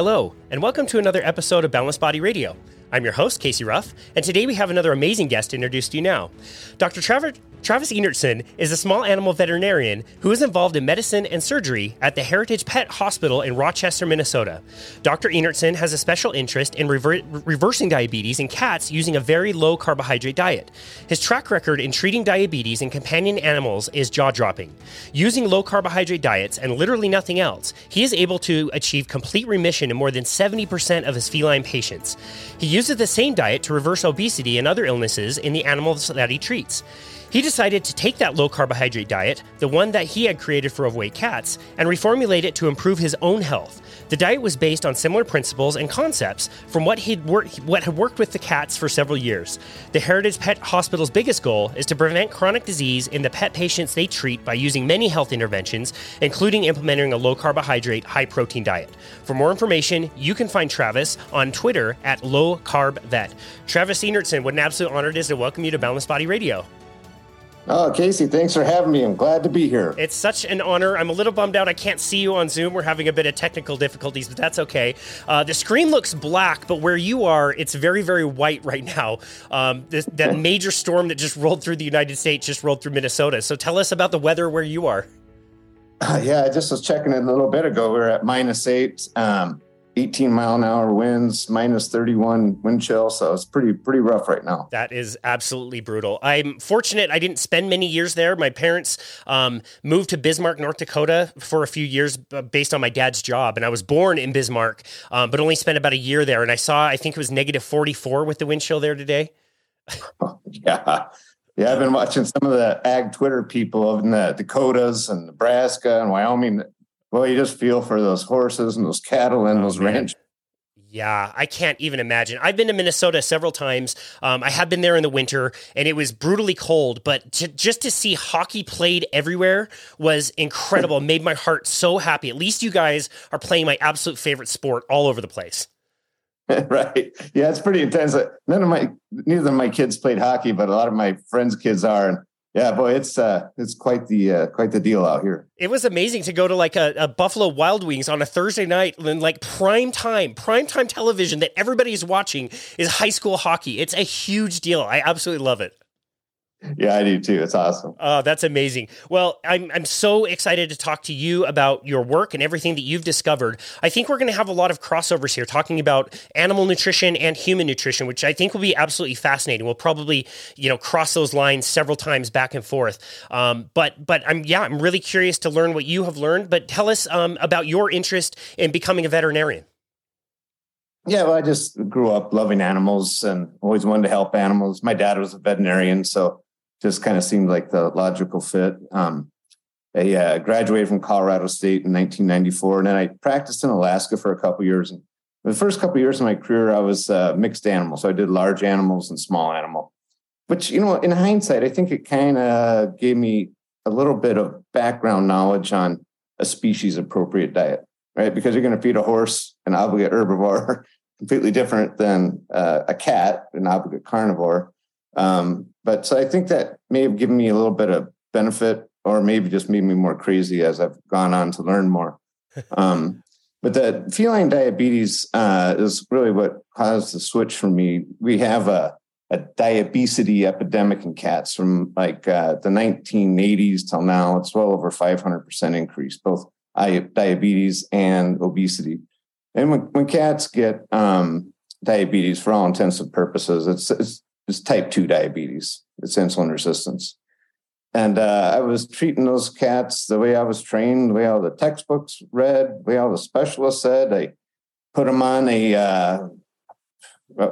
Hello, and welcome to another episode of Balanced Body Radio. I'm your host, Casey Ruff, and today we have another amazing guest to introduce to you now. Dr. Trevor, Travis Enertson is a small animal veterinarian who is involved in medicine and surgery at the Heritage Pet Hospital in Rochester, Minnesota. Dr. Enertson has a special interest in rever- reversing diabetes in cats using a very low carbohydrate diet. His track record in treating diabetes in companion animals is jaw dropping. Using low carbohydrate diets and literally nothing else, he is able to achieve complete remission in more than 70% of his feline patients. He uses the same diet to reverse obesity and other illnesses in the animals that he treats. He decided to take that low carbohydrate diet, the one that he had created for overweight cats, and reformulate it to improve his own health. The diet was based on similar principles and concepts from what he'd worked what had worked with the cats for several years. The Heritage Pet Hospital's biggest goal is to prevent chronic disease in the pet patients they treat by using many health interventions, including implementing a low carbohydrate, high protein diet. For more information, you can find Travis on Twitter at Low Carb Vet. Travis Enertson, what an absolute honor it is to welcome you to Balanced Body Radio. Oh, Casey, thanks for having me. I'm glad to be here. It's such an honor. I'm a little bummed out. I can't see you on Zoom. We're having a bit of technical difficulties, but that's okay. Uh, the screen looks black, but where you are, it's very, very white right now. Um, this, that major storm that just rolled through the United States just rolled through Minnesota. So tell us about the weather where you are. Uh, yeah, I just was checking it a little bit ago. We are at minus eight. Um, 18 mile an hour winds, minus 31 wind chill. So it's pretty, pretty rough right now. That is absolutely brutal. I'm fortunate I didn't spend many years there. My parents um, moved to Bismarck, North Dakota for a few years based on my dad's job. And I was born in Bismarck, um, but only spent about a year there. And I saw, I think it was negative 44 with the wind chill there today. yeah. Yeah, I've been watching some of the ag Twitter people in the Dakotas and Nebraska and Wyoming well, you just feel for those horses and those cattle and oh, those ranch. Yeah, I can't even imagine. I've been to Minnesota several times. Um, I have been there in the winter, and it was brutally cold. But to, just to see hockey played everywhere was incredible. made my heart so happy. At least you guys are playing my absolute favorite sport all over the place. right. Yeah, it's pretty intense. None of my, neither of my kids played hockey, but a lot of my friends' kids are. And yeah, boy, it's uh, it's quite the uh, quite the deal out here. It was amazing to go to like a, a, Buffalo Wild Wings on a Thursday night, and like prime time, prime time television that everybody is watching is high school hockey. It's a huge deal. I absolutely love it. Yeah, I do too. It's awesome. Oh, that's amazing. Well, I'm, I'm so excited to talk to you about your work and everything that you've discovered. I think we're going to have a lot of crossovers here talking about animal nutrition and human nutrition, which I think will be absolutely fascinating. We'll probably, you know, cross those lines several times back and forth. Um, but, but I'm, yeah, I'm really curious to learn what you have learned. But tell us um, about your interest in becoming a veterinarian. Yeah, well, I just grew up loving animals and always wanted to help animals. My dad was a veterinarian, so just kind of seemed like the logical fit. Um, I uh, graduated from Colorado State in 1994, and then I practiced in Alaska for a couple years. And the first couple of years of my career, I was uh, mixed animal, so I did large animals and small animal. Which, you know, in hindsight, I think it kind of gave me a little bit of background knowledge on a species appropriate diet, right? Because you're going to feed a horse an obligate herbivore, completely different than uh, a cat, an obligate carnivore. Um, but so I think that may have given me a little bit of benefit, or maybe just made me more crazy as I've gone on to learn more. Um, but the feline diabetes uh, is really what caused the switch for me. We have a, a diabetes epidemic in cats from like uh, the 1980s till now. It's well over 500% increase, both diabetes and obesity. And when, when cats get um, diabetes, for all intents and purposes, it's, it's is type 2 diabetes, it's insulin resistance. And uh, I was treating those cats the way I was trained, the way all the textbooks read, the way all the specialists said. I put them on a uh,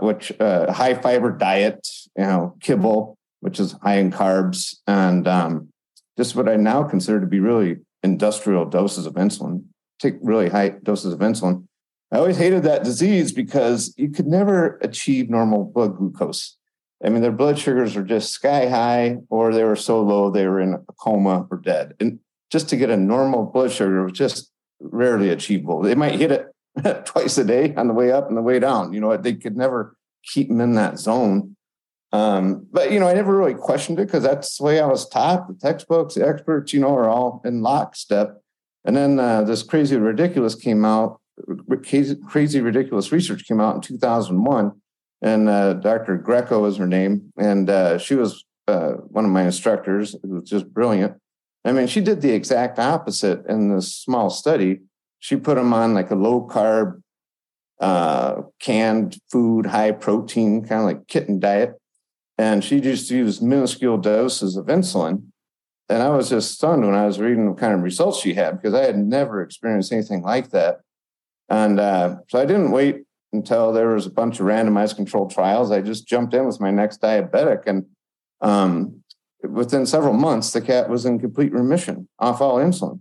which uh, high fiber diet, you know, kibble, which is high in carbs, and um, just what I now consider to be really industrial doses of insulin. Take really high doses of insulin. I always hated that disease because you could never achieve normal blood glucose. I mean, their blood sugars were just sky high, or they were so low they were in a coma or dead. And just to get a normal blood sugar was just rarely achievable. They might hit it twice a day on the way up and the way down. You know, they could never keep them in that zone. Um, but you know, I never really questioned it because that's the way I was taught. The textbooks, the experts, you know, are all in lockstep. And then uh, this crazy ridiculous came out crazy, crazy ridiculous research came out in 2001, and uh, Dr. Greco is her name, and uh, she was uh, one of my instructors. It was just brilliant. I mean, she did the exact opposite in this small study. She put them on like a low carb, uh, canned food, high protein, kind of like kitten diet. And she just used minuscule doses of insulin. And I was just stunned when I was reading the kind of results she had because I had never experienced anything like that. And uh, so I didn't wait until there was a bunch of randomized controlled trials. I just jumped in with my next diabetic. And um, within several months, the cat was in complete remission off all insulin.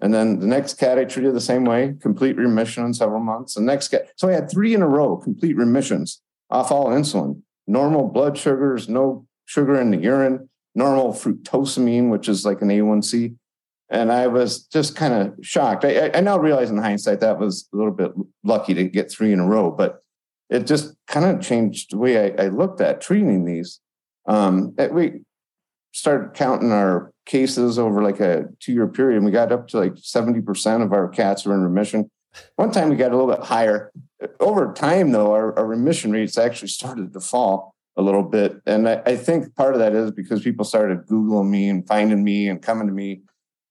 And then the next cat I treated the same way, complete remission in several months. The next cat, so I had three in a row, complete remissions off all insulin, normal blood sugars, no sugar in the urine, normal fructosamine, which is like an A1C. And I was just kind of shocked. I, I now realize in hindsight that was a little bit lucky to get three in a row, but it just kind of changed the way I, I looked at treating these. Um, we started counting our cases over like a two year period and we got up to like 70% of our cats were in remission. One time we got a little bit higher. Over time, though, our, our remission rates actually started to fall a little bit. And I, I, think part of that is because people started Googling me and finding me and coming to me.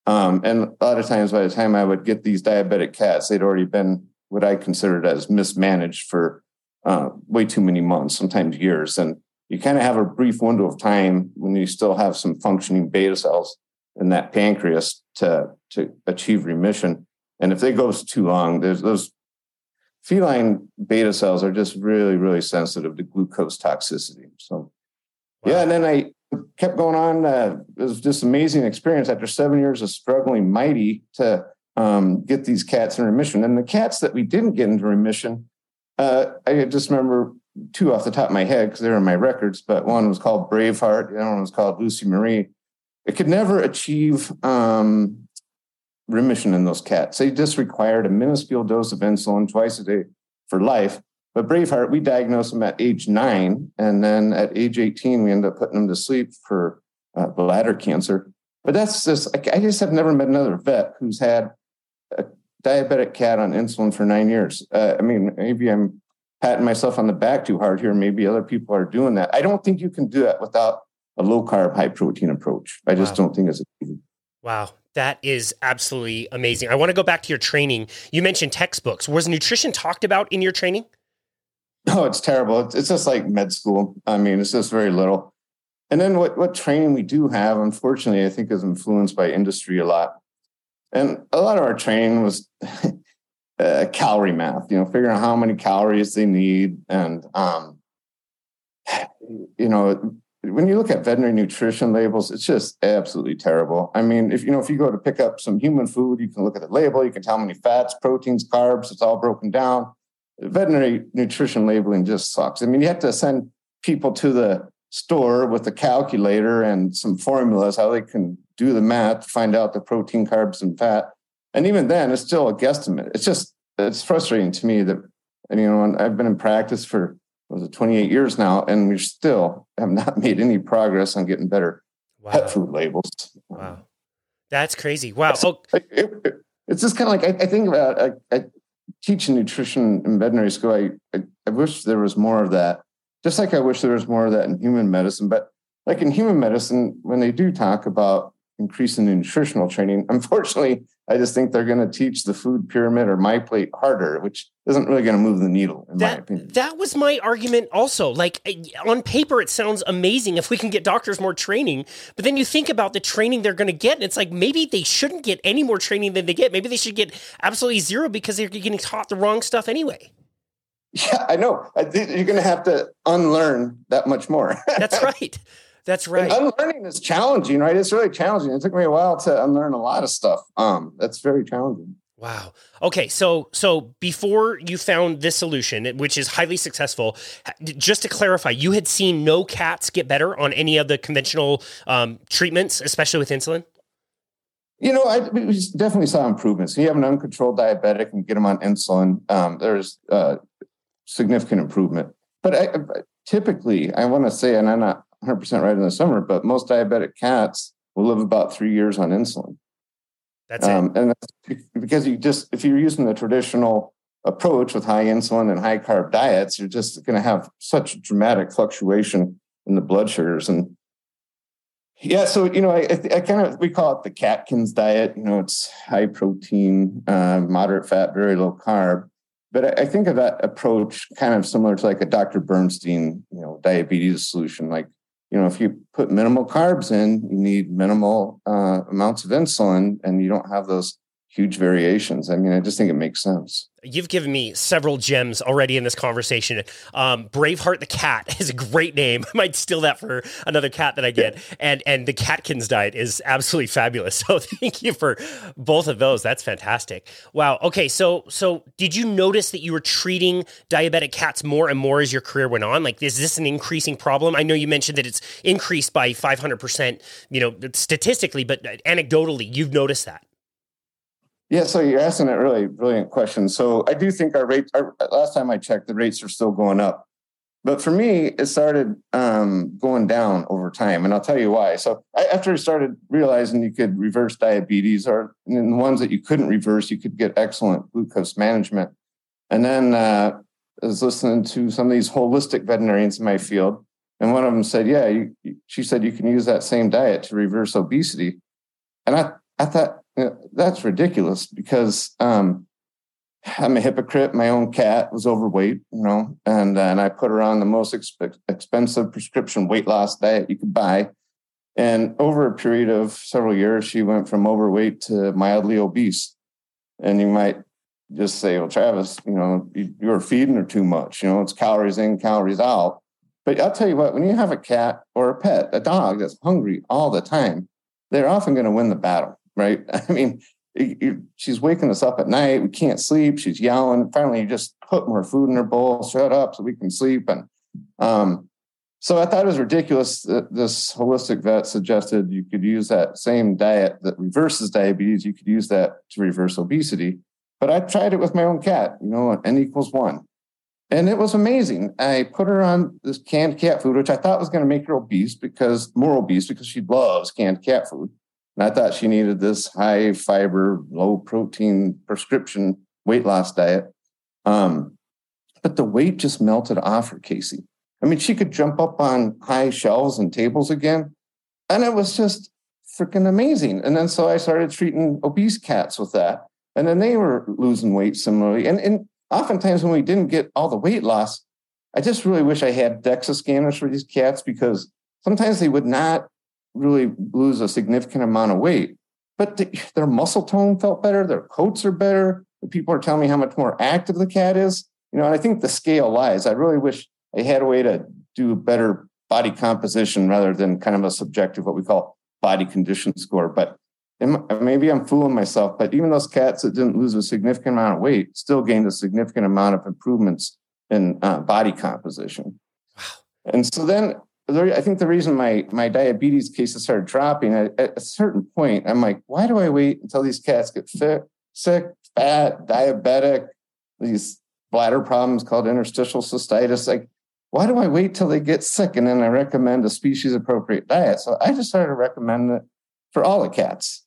Um, and a lot of times by the time I would get these diabetic cats, they'd already been what I considered as mismanaged for uh, way too many months, sometimes years. And you kind of have a brief window of time when you still have some functioning beta cells in that pancreas to to achieve remission. And if they goes too long, there's those feline beta cells are just really, really sensitive to glucose toxicity. So, wow. yeah, and then I kept going on. Uh, it was just amazing experience after seven years of struggling mighty to um, get these cats in remission. And the cats that we didn't get into remission, uh, I just remember two off the top of my head because they're in my records, but one was called Braveheart, the other one was called Lucy Marie. It could never achieve um, remission in those cats. They just required a minuscule dose of insulin twice a day for life. But Braveheart, we diagnosed them at age nine. And then at age 18, we ended up putting them to sleep for uh, bladder cancer. But that's just, I just have never met another vet who's had a diabetic cat on insulin for nine years. Uh, I mean, maybe I'm patting myself on the back too hard here. Maybe other people are doing that. I don't think you can do that without a low carb, high protein approach. I just wow. don't think it's. Wow. That is absolutely amazing. I want to go back to your training. You mentioned textbooks. Was nutrition talked about in your training? Oh, it's terrible. It's, just like med school. I mean, it's just very little. And then what, what training we do have, unfortunately, I think is influenced by industry a lot. And a lot of our training was uh, calorie math, you know, figuring out how many calories they need. And, um, you know, when you look at veterinary nutrition labels, it's just absolutely terrible. I mean, if you know, if you go to pick up some human food, you can look at the label, you can tell how many fats, proteins, carbs, it's all broken down. Veterinary nutrition labeling just sucks. I mean, you have to send people to the store with a calculator and some formulas how they can do the math to find out the protein, carbs, and fat. And even then, it's still a guesstimate. It's just it's frustrating to me that and, you know I've been in practice for was it 28 years now, and we still have not made any progress on getting better wow. pet food labels. Wow, that's crazy. Wow, it's, oh. it, it, it's just kind of like I, I think about I, I, teach nutrition in veterinary school. I, I I wish there was more of that. Just like I wish there was more of that in human medicine, but like in human medicine, when they do talk about increasing nutritional training, unfortunately, I just think they're going to teach the food pyramid or my plate harder, which isn't really going to move the needle, in that, my opinion. That was my argument also. Like on paper, it sounds amazing if we can get doctors more training, but then you think about the training they're going to get, and it's like maybe they shouldn't get any more training than they get. Maybe they should get absolutely zero because they're getting taught the wrong stuff anyway. Yeah, I know. I you're going to have to unlearn that much more. That's right. That's right. And unlearning is challenging, right? It's really challenging. It took me a while to unlearn a lot of stuff. Um, that's very challenging. Wow. Okay, so so before you found this solution, which is highly successful, just to clarify, you had seen no cats get better on any of the conventional um, treatments, especially with insulin. You know, I definitely saw improvements. If You have an uncontrolled diabetic and get them on insulin. Um, there's uh, significant improvement. But I, typically, I want to say, and I'm not 100% right in the summer, but most diabetic cats will live about three years on insulin. That's um, it. And that's because you just, if you're using the traditional approach with high insulin and high carb diets, you're just going to have such dramatic fluctuation in the blood sugars. And yeah, so you know, I, I kind of we call it the Catkins diet. You know, it's high protein, uh, moderate fat, very low carb. But I, I think of that approach kind of similar to like a Dr. Bernstein, you know, diabetes solution. Like, you know, if you put minimal carbs in, you need minimal uh, amounts of insulin, and you don't have those huge variations. I mean, I just think it makes sense. You've given me several gems already in this conversation. Um, Braveheart the cat is a great name. I might steal that for another cat that I get. And and the Catkins diet is absolutely fabulous. So thank you for both of those. That's fantastic. Wow. Okay. So so did you notice that you were treating diabetic cats more and more as your career went on? Like, is this an increasing problem? I know you mentioned that it's increased by 500%, you know, statistically, but anecdotally, you've noticed that. Yeah, so you're asking a really brilliant question. So I do think our rates, our, last time I checked, the rates are still going up. But for me, it started um, going down over time. And I'll tell you why. So I, after I started realizing you could reverse diabetes, or in the ones that you couldn't reverse, you could get excellent glucose management. And then uh, I was listening to some of these holistic veterinarians in my field. And one of them said, Yeah, you, she said you can use that same diet to reverse obesity. And I, I thought, that's ridiculous because um, I'm a hypocrite. My own cat was overweight, you know, and uh, and I put her on the most exp- expensive prescription weight loss diet you could buy. And over a period of several years, she went from overweight to mildly obese. And you might just say, "Well, Travis, you know, you, you're feeding her too much. You know, it's calories in, calories out." But I'll tell you what: when you have a cat or a pet, a dog that's hungry all the time, they're often going to win the battle right? I mean, she's waking us up at night. We can't sleep. She's yelling. Finally, you just put more food in her bowl. Shut up so we can sleep. And um, so I thought it was ridiculous that this holistic vet suggested you could use that same diet that reverses diabetes. You could use that to reverse obesity. But I tried it with my own cat, you know, n equals one. And it was amazing. I put her on this canned cat food, which I thought was going to make her obese because more obese because she loves canned cat food. And I thought she needed this high fiber, low protein prescription weight loss diet. Um, but the weight just melted off her, Casey. I mean, she could jump up on high shelves and tables again. And it was just freaking amazing. And then so I started treating obese cats with that. And then they were losing weight similarly. And, and oftentimes when we didn't get all the weight loss, I just really wish I had DEXA scanners for these cats because sometimes they would not really lose a significant amount of weight. But the, their muscle tone felt better, their coats are better. The people are telling me how much more active the cat is. You know, and I think the scale lies. I really wish I had a way to do better body composition rather than kind of a subjective, what we call body condition score. But maybe I'm fooling myself, but even those cats that didn't lose a significant amount of weight still gained a significant amount of improvements in uh, body composition. Wow. And so then I think the reason my my diabetes cases started dropping at, at, a certain point, I'm like, why do I wait until these cats get fit, sick, fat, diabetic, these bladder problems called interstitial cystitis? Like, why do I wait till they get sick and then I recommend a species appropriate diet? So I just started recommending it for all the cats.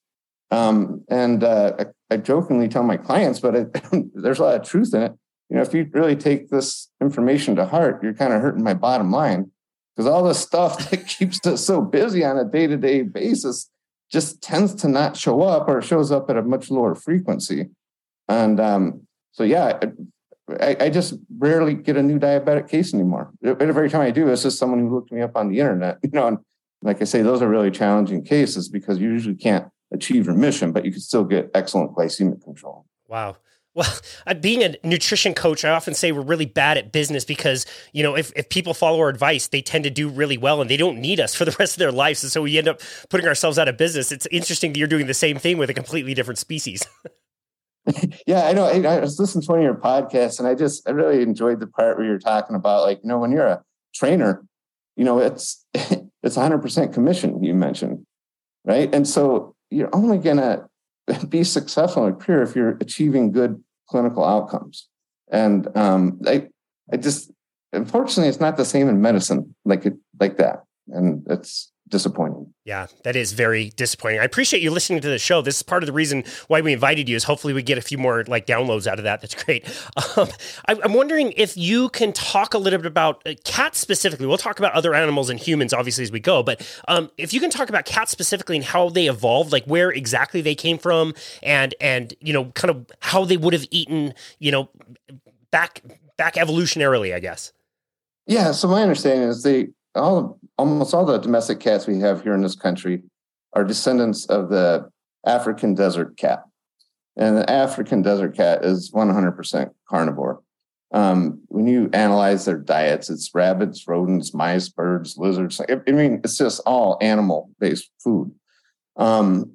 Um, and uh, I, I, jokingly tell my clients, but it, there's a lot of truth in it. You know, if you really take this information to heart, you're kind of hurting my bottom line because all the stuff that keeps us so busy on a day-to-day basis just tends to not show up or shows up at a much lower frequency. And um, so yeah I, I, just rarely get a new diabetic case anymore. Every time i do it's just someone who looked me up on the internet you know and like i say those are really challenging cases because you usually can't achieve remission but you can still get excellent glycemic control. Wow well, being a nutrition coach, I often say we're really bad at business because, you know, if, if people follow our advice, they tend to do really well and they don't need us for the rest of their lives. And so we end up putting ourselves out of business. It's interesting that you're doing the same thing with a completely different species. yeah, I know. I, was listening to one of your podcasts and I just, I really enjoyed the part where you're talking about like, you know, when you're a trainer, you know, it's, it's 100% commission you mentioned, right? And so you're only going to be successful in a career if you're achieving good clinical outcomes. And um, I, I just, unfortunately, it's not the same in medicine like it, like that, and it's disappointing. Yeah. That is very disappointing. I appreciate you listening to the show. This is part of the reason why we invited you. Is hopefully we get a few more like downloads out of that. That's great. Um, I, am wondering if you can talk a little bit about uh, cats specifically. We'll talk about other animals and humans obviously as we go, but um, if you can talk about cats specifically and how they evolved, like where exactly they came from, and and you know kind of how they would have eaten, you know, back back evolutionarily, I guess. Yeah. So my understanding is they all almost all the domestic cats we have here in this country are descendants of the African desert cat. And the African desert cat is 100% carnivore. Um, when you analyze their diets, it's rabbits, rodents, mice, birds, lizards. I mean, it's just all animal based food. Um,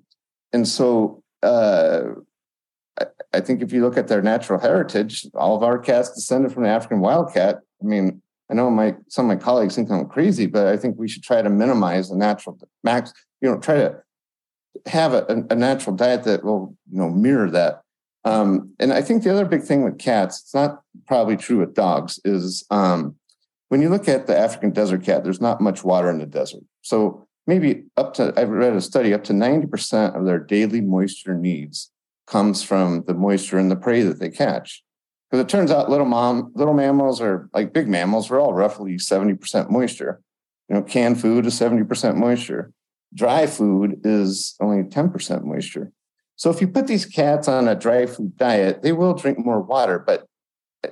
and so uh, I, I think if you look at their natural heritage, all of our cats descended from the African wildcat. I mean, I know my some of my colleagues think I'm crazy, but I think we should try to minimize the natural max. You know, try to have a, a natural diet that will you know mirror that. Um, and I think the other big thing with cats, it's not probably true with dogs, is um, when you look at the African desert cat, there's not much water in the desert. So maybe up to I've read a study up to 90% of their daily moisture needs comes from the moisture in the prey that they catch. Because it turns out little mom, little mammals are like big mammals, we're all roughly 70% moisture. You know, canned food is 70% moisture. Dry food is only 10% moisture. So if you put these cats on a dry food diet, they will drink more water, but eh,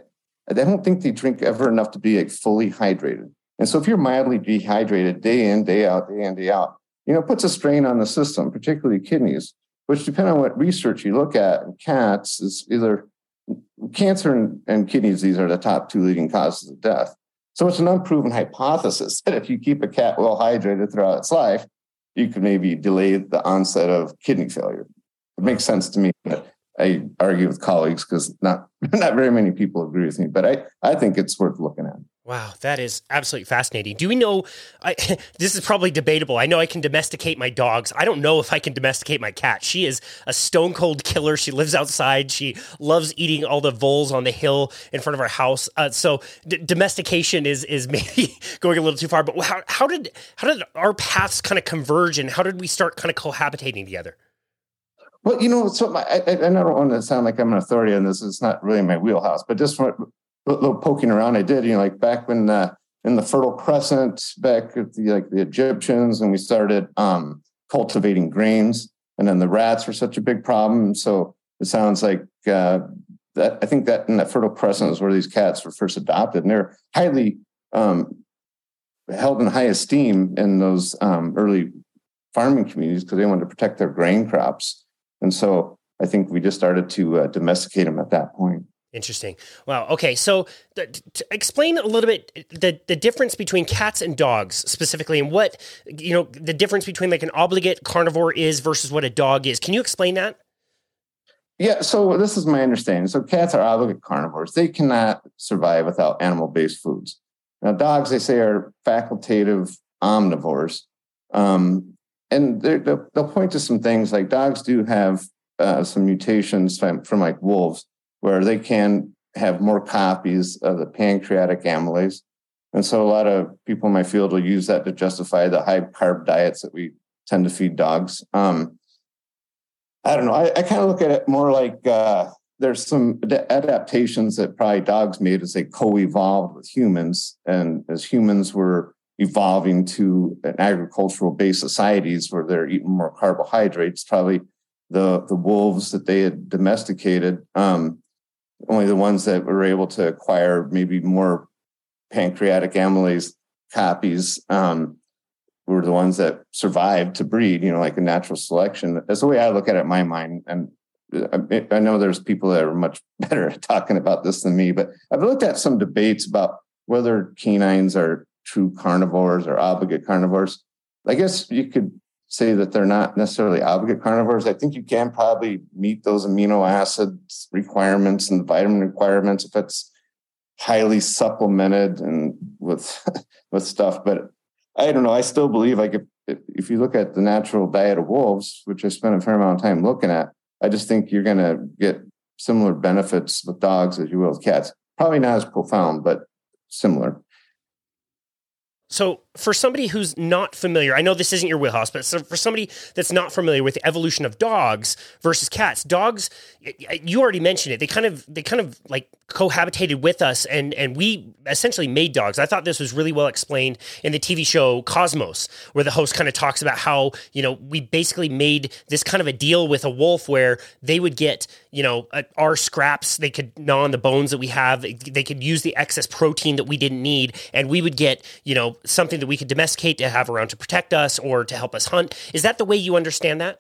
I don't think they drink ever enough to be like fully hydrated. And so if you're mildly dehydrated day in, day out, day in, day out, you know, it puts a strain on the system, particularly kidneys, which depending on what research you look at in cats is either cancer and, and kidney disease are the top two leading causes of death. So it's an unproven hypothesis that if you keep a cat well hydrated throughout its life, you could maybe delay the onset of kidney failure. It makes sense to me, but I argue with colleagues because not not very many people agree with me. But I I think it's worth looking at. Wow, that is absolutely fascinating. Do we know? I, this is probably debatable. I know I can domesticate my dogs. I don't know if I can domesticate my cat. She is a stone cold killer. She lives outside. She loves eating all the voles on the hill in front of our house. Uh, so d- domestication is is maybe going a little too far. But how, how did how did our paths kind of converge, and how did we start kind of cohabitating together? Well, you know, so I, I, I don't want to sound like I'm an authority on this. It's not really my wheelhouse, but just from little poking around I did, you know, like back when uh, in the Fertile Crescent, back at the like the Egyptians, and we started um, cultivating grains, and then the rats were such a big problem. So it sounds like uh, that. I think that in that Fertile Crescent is where these cats were first adopted, and they're highly um, held in high esteem in those um, early farming communities because they wanted to protect their grain crops, and so I think we just started to uh, domesticate them at that point. Interesting. Wow. Okay. So, th- explain a little bit the the difference between cats and dogs specifically, and what you know the difference between like an obligate carnivore is versus what a dog is. Can you explain that? Yeah. So this is my understanding. So cats are obligate carnivores. They cannot survive without animal based foods. Now, dogs they say are facultative omnivores, um, and they'll, they'll point to some things like dogs do have uh, some mutations from, from like wolves where they can have more copies of the pancreatic amylase. And so a lot of people in my field will use that to justify the high carb diets that we tend to feed dogs. Um, I don't know. I, I kind of look at it more like uh, there's some adaptations that probably dogs made as they co-evolved with humans, and as humans were evolving to an agricultural based societies where they're eating more carbohydrates, probably the the wolves that they had domesticated um, only the ones that were able to acquire maybe more pancreatic amylase copies um, were the ones that survived to breed, you know, like a natural selection. That's the way I look at it in my mind. And I know there's people that are much better at talking about this than me, but I've looked at some debates about whether canines are true carnivores or obligate carnivores. I guess you could say that they're not necessarily obligate carnivores. I think you can probably meet those amino acid requirements and vitamin requirements if it's highly supplemented and with with stuff. But I don't know. I still believe like if if you look at the natural diet of wolves, which I spent a fair amount of time looking at, I just think you're going to get similar benefits with dogs as you will with cats. Probably not as profound, but similar. So for somebody who's not familiar, I know this isn't your wheelhouse, but for somebody that's not familiar with the evolution of dogs versus cats, dogs, you already mentioned it. They kind of they kind of like cohabitated with us, and and we essentially made dogs. I thought this was really well explained in the TV show Cosmos, where the host kind of talks about how you know we basically made this kind of a deal with a wolf where they would get you know uh, our scraps, they could gnaw on the bones that we have, they could use the excess protein that we didn't need, and we would get you know something that we could domesticate to have around to protect us or to help us hunt. Is that the way you understand that?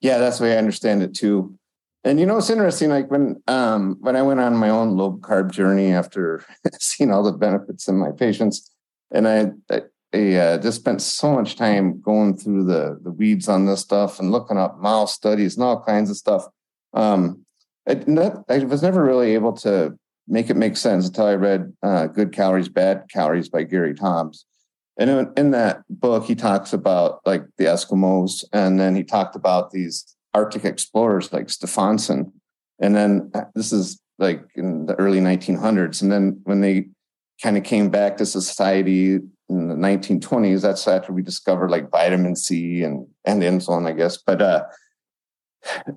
Yeah, that's the way I understand it too. And you know, it's interesting. Like when um, when I went on my own low carb journey after seeing all the benefits in my patients, and I, I, I uh, just spent so much time going through the the weeds on this stuff and looking up mouse studies and all kinds of stuff. Um, I, I was never really able to make it make sense until I read uh, "Good Calories, Bad Calories" by Gary Taubes. And in, that book, he talks about like the Eskimos, and then he talked about these Arctic explorers like Stefansson. And then uh, this is like in the early 1900s. And then when they kind of came back to society in the 1920s, that's after we discovered like vitamin C and, and insulin, I guess. But, uh,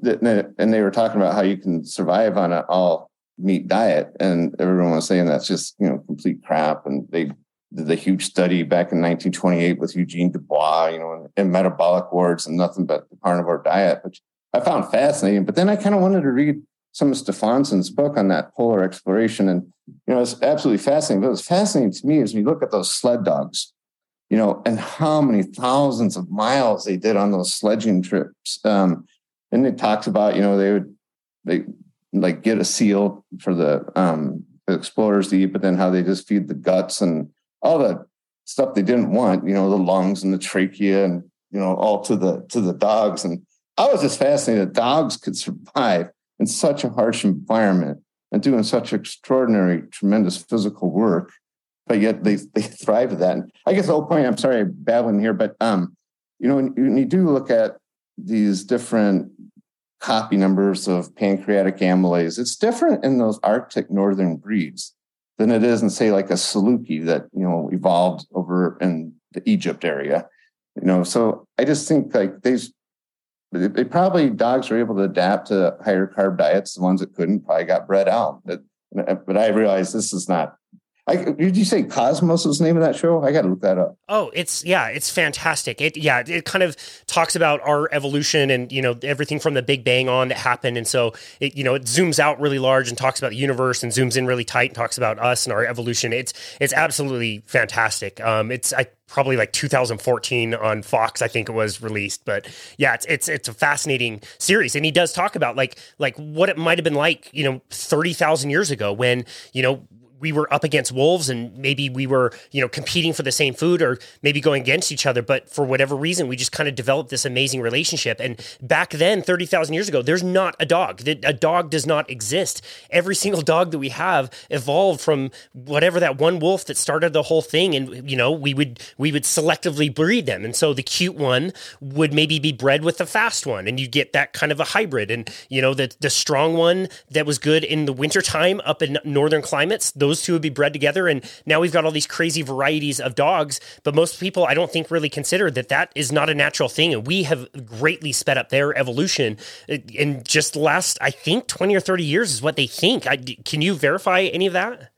and they were talking about how you can survive on an all meat diet. And everyone was saying that's just, you know, complete crap. And they a huge study back in 1928 with Eugene Dubois, you know, in, metabolic wards and nothing but the carnivore diet, which I found fascinating. But then I kind of wanted to read some of Stefansson's book on that polar exploration. And, you know, it's absolutely fascinating. But what's fascinating to me is when you look at those sled dogs, you know, and how many thousands of miles they did on those sledging trips. Um, and it talks about, you know, they would, they like get a seal for the, um, the explorers to eat, but then how they just feed the guts and all the stuff they didn't want, you know, the lungs and the trachea and, you know, all to the to the dogs. And I was just fascinated that dogs could survive in such a harsh environment and doing such extraordinary, tremendous physical work, but yet they they thrive at that. And I guess the whole point, I'm sorry, babbling here, but um, you know, when, when you do look at these different copy numbers of pancreatic amylase, it's different in those Arctic northern breeds than it is in say like a Saluki that you know evolved over in the Egypt area. You know, so I just think like these they probably dogs were able to adapt to higher carb diets. The ones that couldn't probably got bred out. But but I realize this is not I, did you say Cosmos was the name of that show? I got to look that up. Oh, it's yeah, it's fantastic. It yeah, it kind of talks about our evolution and you know everything from the Big Bang on that happened, and so it you know it zooms out really large and talks about the universe and zooms in really tight and talks about us and our evolution. It's it's absolutely fantastic. Um, it's I probably like 2014 on Fox, I think it was released. But yeah, it's it's it's a fascinating series, and he does talk about like like what it might have been like, you know, thirty thousand years ago when you know we were up against wolves and maybe we were you know competing for the same food or maybe going against each other. But for whatever reason we just kind of developed this amazing relationship. And back then 30,000 years ago there's not a dog. A dog does not exist. Every single dog that we have evolved from whatever that one wolf that started the whole thing and you know we would we would selectively breed them. And so the cute one would maybe be bred with the fast one and you get that kind of a hybrid. And you know the the strong one that was good in the wintertime up in northern climates those those two would be bred together. And now we've got all these crazy varieties of dogs. But most people, I don't think, really consider that that is not a natural thing. And we have greatly sped up their evolution in just the last, I think, 20 or 30 years is what they think. I, can you verify any of that?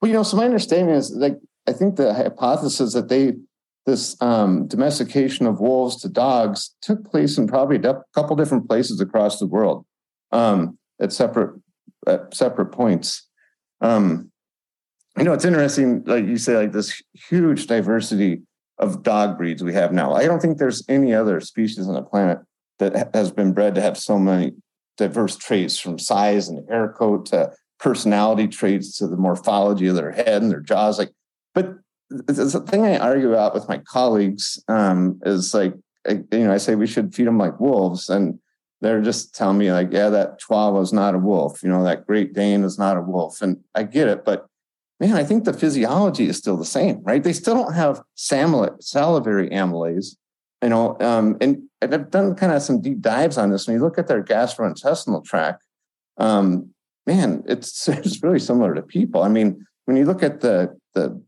Well, you know, so my understanding is like, I think the hypothesis that they, this um, domestication of wolves to dogs took place in probably a couple different places across the world um, at separate at separate points. Um, you know, it's interesting, like you say, like this huge diversity of dog breeds we have now. I don't think there's any other species on the planet that has been bred to have so many diverse traits from size and hair coat to personality traits to the morphology of their head and their jaws. Like, but the thing I argue about with my colleagues um, is like, you know, I say we should feed them like wolves, and they're just telling me like, yeah, that Chihuahua is not a wolf. You know, that Great Dane is not a wolf. And I get it, but man, I think the physiology is still the same, right? They still don't have salivary amylase, you know. Um, and, I've done kind of some deep dives on this. When you look at their gastrointestinal tract, um, man, it's it's really similar to people. I mean, when you look at the the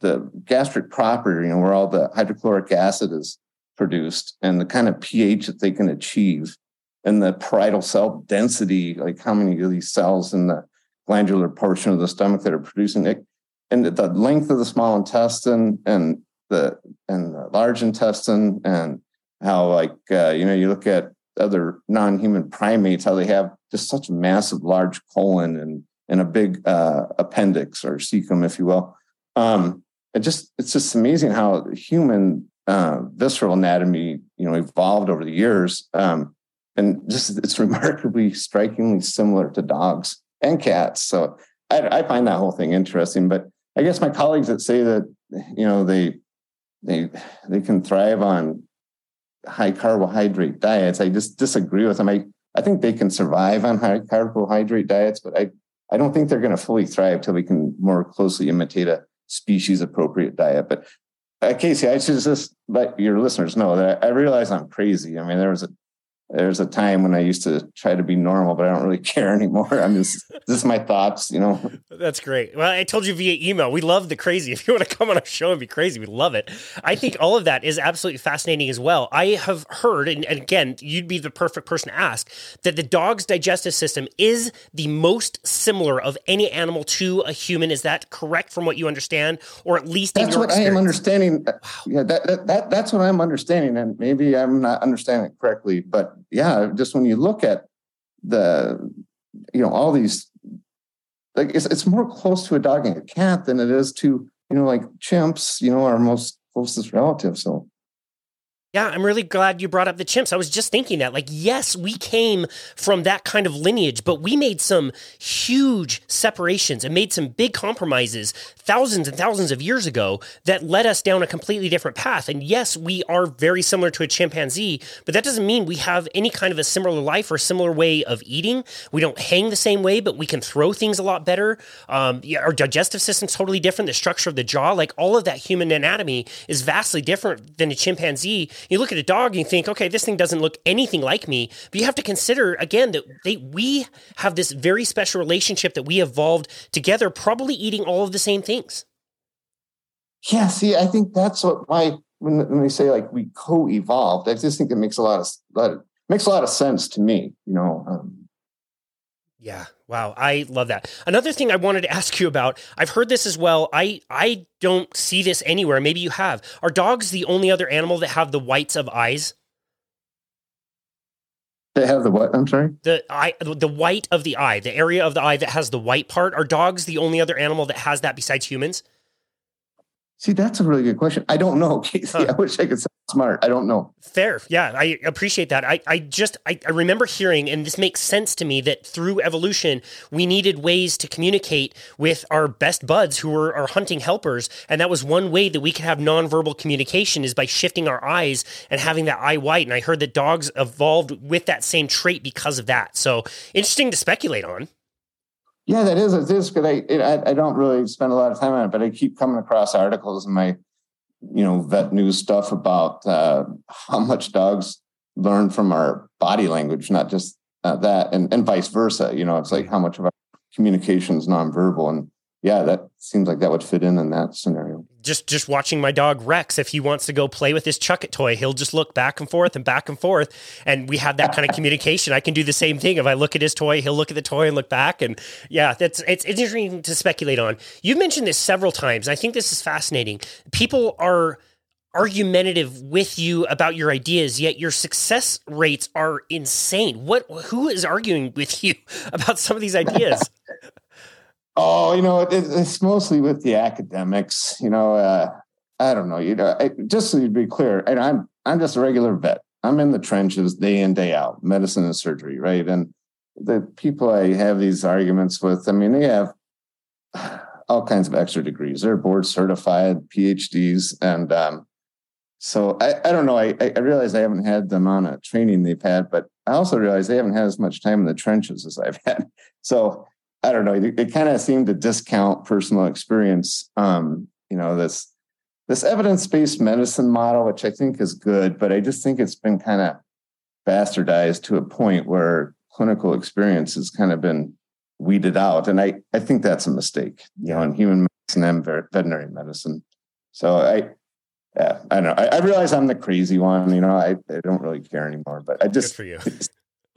the gastric property, you know, where all the hydrochloric acid is produced and the kind of pH that they can achieve and the parietal cell density, like how many of these cells in the glandular portion of the stomach that are producing it, and the length of the small intestine and the and the large intestine and how like uh, you know you look at other non-human primates how they have just such a massive large colon and and a big uh, appendix or cecum if you will. Um, it just it's just amazing how human uh, visceral anatomy you know evolved over the years um, and just it's remarkably strikingly similar to dogs and cats so I, I find that whole thing interesting but i guess my colleagues that say that you know they they they can thrive on high carbohydrate diets. I just disagree with them. I, I think they can survive on high carbohydrate diets, but I, I don't think they're going to fully thrive till we can more closely imitate a species appropriate diet. But uh, Casey, I should just let your listeners know that I realize I'm crazy. I mean, there was a there's a time when I used to try to be normal, but I don't really care anymore. I'm just this is my thoughts, you know. That's great. Well, I told you via email. We love the crazy. If you want to come on our show and be crazy, we love it. I think all of that is absolutely fascinating as well. I have heard, and, and again, you'd be the perfect person to ask, that the dog's digestive system is the most similar of any animal to a human. Is that correct from what you understand, or at least that's what experience? I am understanding? Wow. Yeah, that, that that that's what I'm understanding, and maybe I'm not understanding it correctly, but yeah, just when you look at the, you know, all these, like it's, it's more close to a dog and a cat than it is to, you know, like chimps, you know, our most closest relative. So yeah, I'm really glad you brought up the chimps. I was just thinking that, like, yes, we came from that kind of lineage, but we made some huge separations and made some big compromises thousands and thousands of years ago that led us down a completely different path. And yes, we are very similar to a chimpanzee, but that doesn't mean we have any kind of a similar life or similar way of eating. We don't hang the same way, but we can throw things a lot better. Um, yeah, our digestive system's totally different. The structure of the jaw, like all of that human anatomy, is vastly different than a chimpanzee you look at a dog and you think, okay, this thing doesn't look anything like me. But you have to consider again that they we have this very special relationship that we evolved together, probably eating all of the same things. Yeah, see, I think that's what why when, when they say like we co-evolved, I just think it makes a lot of, lot of makes a lot of sense to me. You know, um, yeah. Wow. I love that. Another thing I wanted to ask you about, I've heard this as well. I I don't see this anywhere. Maybe you have. Are dogs the only other animal that have the whites of eyes? They have the what? I'm sorry. The eye, the white of the eye, the area of the eye that has the white part. Are dogs the only other animal that has that besides humans? See, that's a really good question. I don't know, Casey. Huh. I wish I could sound smart. I don't know. Fair. Yeah, I appreciate that. I, I just I, I remember hearing, and this makes sense to me, that through evolution, we needed ways to communicate with our best buds who were our hunting helpers. And that was one way that we could have nonverbal communication is by shifting our eyes and having that eye white. And I heard that dogs evolved with that same trait because of that. So interesting to speculate on. Yeah, that is. It is because I, I, I don't really spend a lot of time on it, but I keep coming across articles in my you know vet news stuff about uh, how much dogs learn from our body language, not just uh, that, and and vice versa. You know, it's like how much of our communication is nonverbal, and yeah, that seems like that would fit in in that scenario. Just just watching my dog Rex, if he wants to go play with his Chuck It toy, he'll just look back and forth and back and forth, and we have that kind of communication. I can do the same thing. If I look at his toy, he'll look at the toy and look back, and yeah, that's it's, it's interesting to speculate on. You've mentioned this several times. I think this is fascinating. People are argumentative with you about your ideas yet your success rates are insane what who is arguing with you about some of these ideas Oh, you know, it, it's mostly with the academics. You know, uh, I don't know. You know, I, just so you be clear, and I'm I'm just a regular vet. I'm in the trenches day in day out, medicine and surgery, right? And the people I have these arguments with, I mean, they have all kinds of extra degrees. They're board certified, PhDs, and um, so I, I don't know. I, I realize I haven't had the amount of training they've had, but I also realize they haven't had as much time in the trenches as I've had. So I don't know. It, it kind of seemed to discount personal experience. Um, you know, this this evidence-based medicine model, which I think is good, but I just think it's been kind of bastardized to a point where clinical experience has kind of been weeded out. And I, I think that's a mistake. You know, in human medicine and veterinary medicine. So I, yeah, I know. I, I, realize I'm the crazy one. You know, I, I don't really care anymore. But I just Good for you.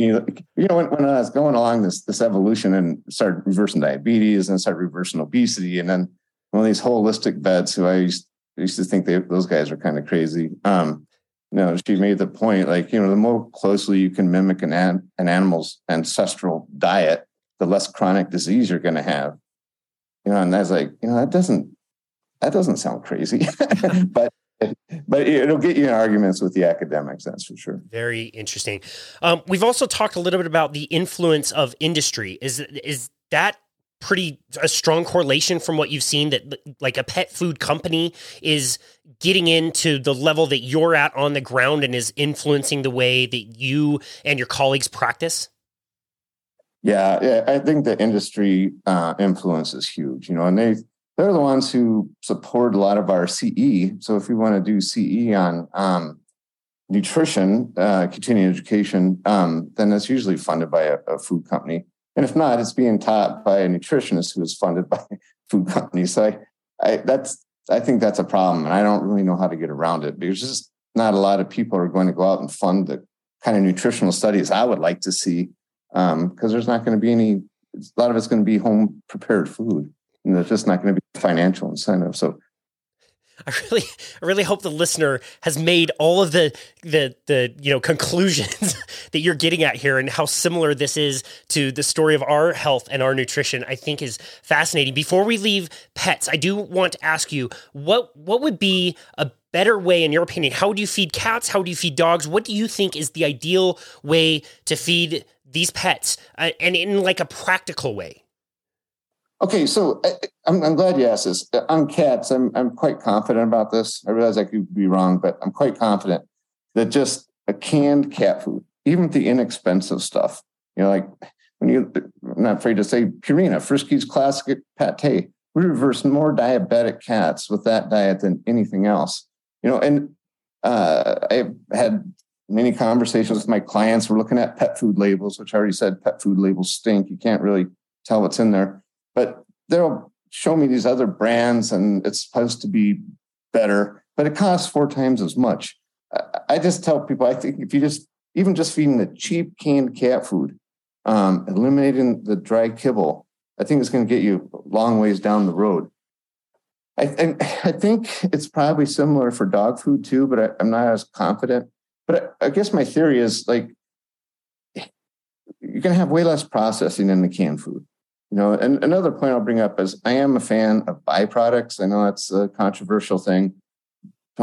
You know, when, when I was going along this this evolution and started reversing diabetes and started reversing obesity, and then one of these holistic vets who I used, used to think they, those guys are kind of crazy. Um, you know, she made the point like, you know, the more closely you can mimic an, an animal's ancestral diet, the less chronic disease you're going to have. You know, and I was like, you know, that doesn't that doesn't sound crazy, but but it'll get you in arguments with the academics, that's for sure. Very interesting. Um, we've also talked a little bit about the influence of industry. Is is that pretty a strong correlation from what you've seen that like a pet food company is getting into the level that you're at on the ground and is influencing the way that you and your colleagues practice? Yeah, yeah I think the industry uh, influence is huge. You know, and they they're the ones who support a lot of our CE. So if we want to do CE on um, nutrition, uh, continuing education, um, then it's usually funded by a, a, food company. And if not, it's being taught by a nutritionist who is funded by food companies. So I, I, that's I think that's a problem, and I don't really know how to get around it because just not a lot of people are going to go out and fund the kind of nutritional studies I would like to see because um, there's not going to be any. A lot of it's going to be home prepared food and there's just not going to be financial incentive. So I really, I really hope the listener has made all of the the the you know conclusions that you're getting at here, and how similar this is to the story of our health and our nutrition. I think is fascinating. Before we leave pets, I do want to ask you what what would be a better way, in your opinion? How do you feed cats? How do you feed dogs? What do you think is the ideal way to feed these pets, uh, and in like a practical way? Okay, so I, am I'm glad you asked this. On cats, I'm I'm quite confident about this. I realize I could be wrong, but I'm quite confident that just a canned cat food, even the inexpensive stuff, you know, like when you, I'm not afraid to say Purina, Friskies Classic Pate, we reverse more diabetic cats with that diet than anything else. You know, and uh, I've had many conversations with my clients. We're looking at pet food labels, which I already said pet food labels stink. You can't really tell what's in there but they'll show me these other brands and it's supposed to be better, but it costs four times as much. I just tell people, I think if you just, even just feeding the cheap canned cat food, um, eliminating the dry kibble, I think it's going to get you long ways down the road. I, I, I think it's probably similar for dog food too, but I, am not as confident. But I, I guess my theory is like you're going to have way less processing in the canned food. You know, and another point I'll bring up is I am a fan of byproducts. I know that's a controversial thing.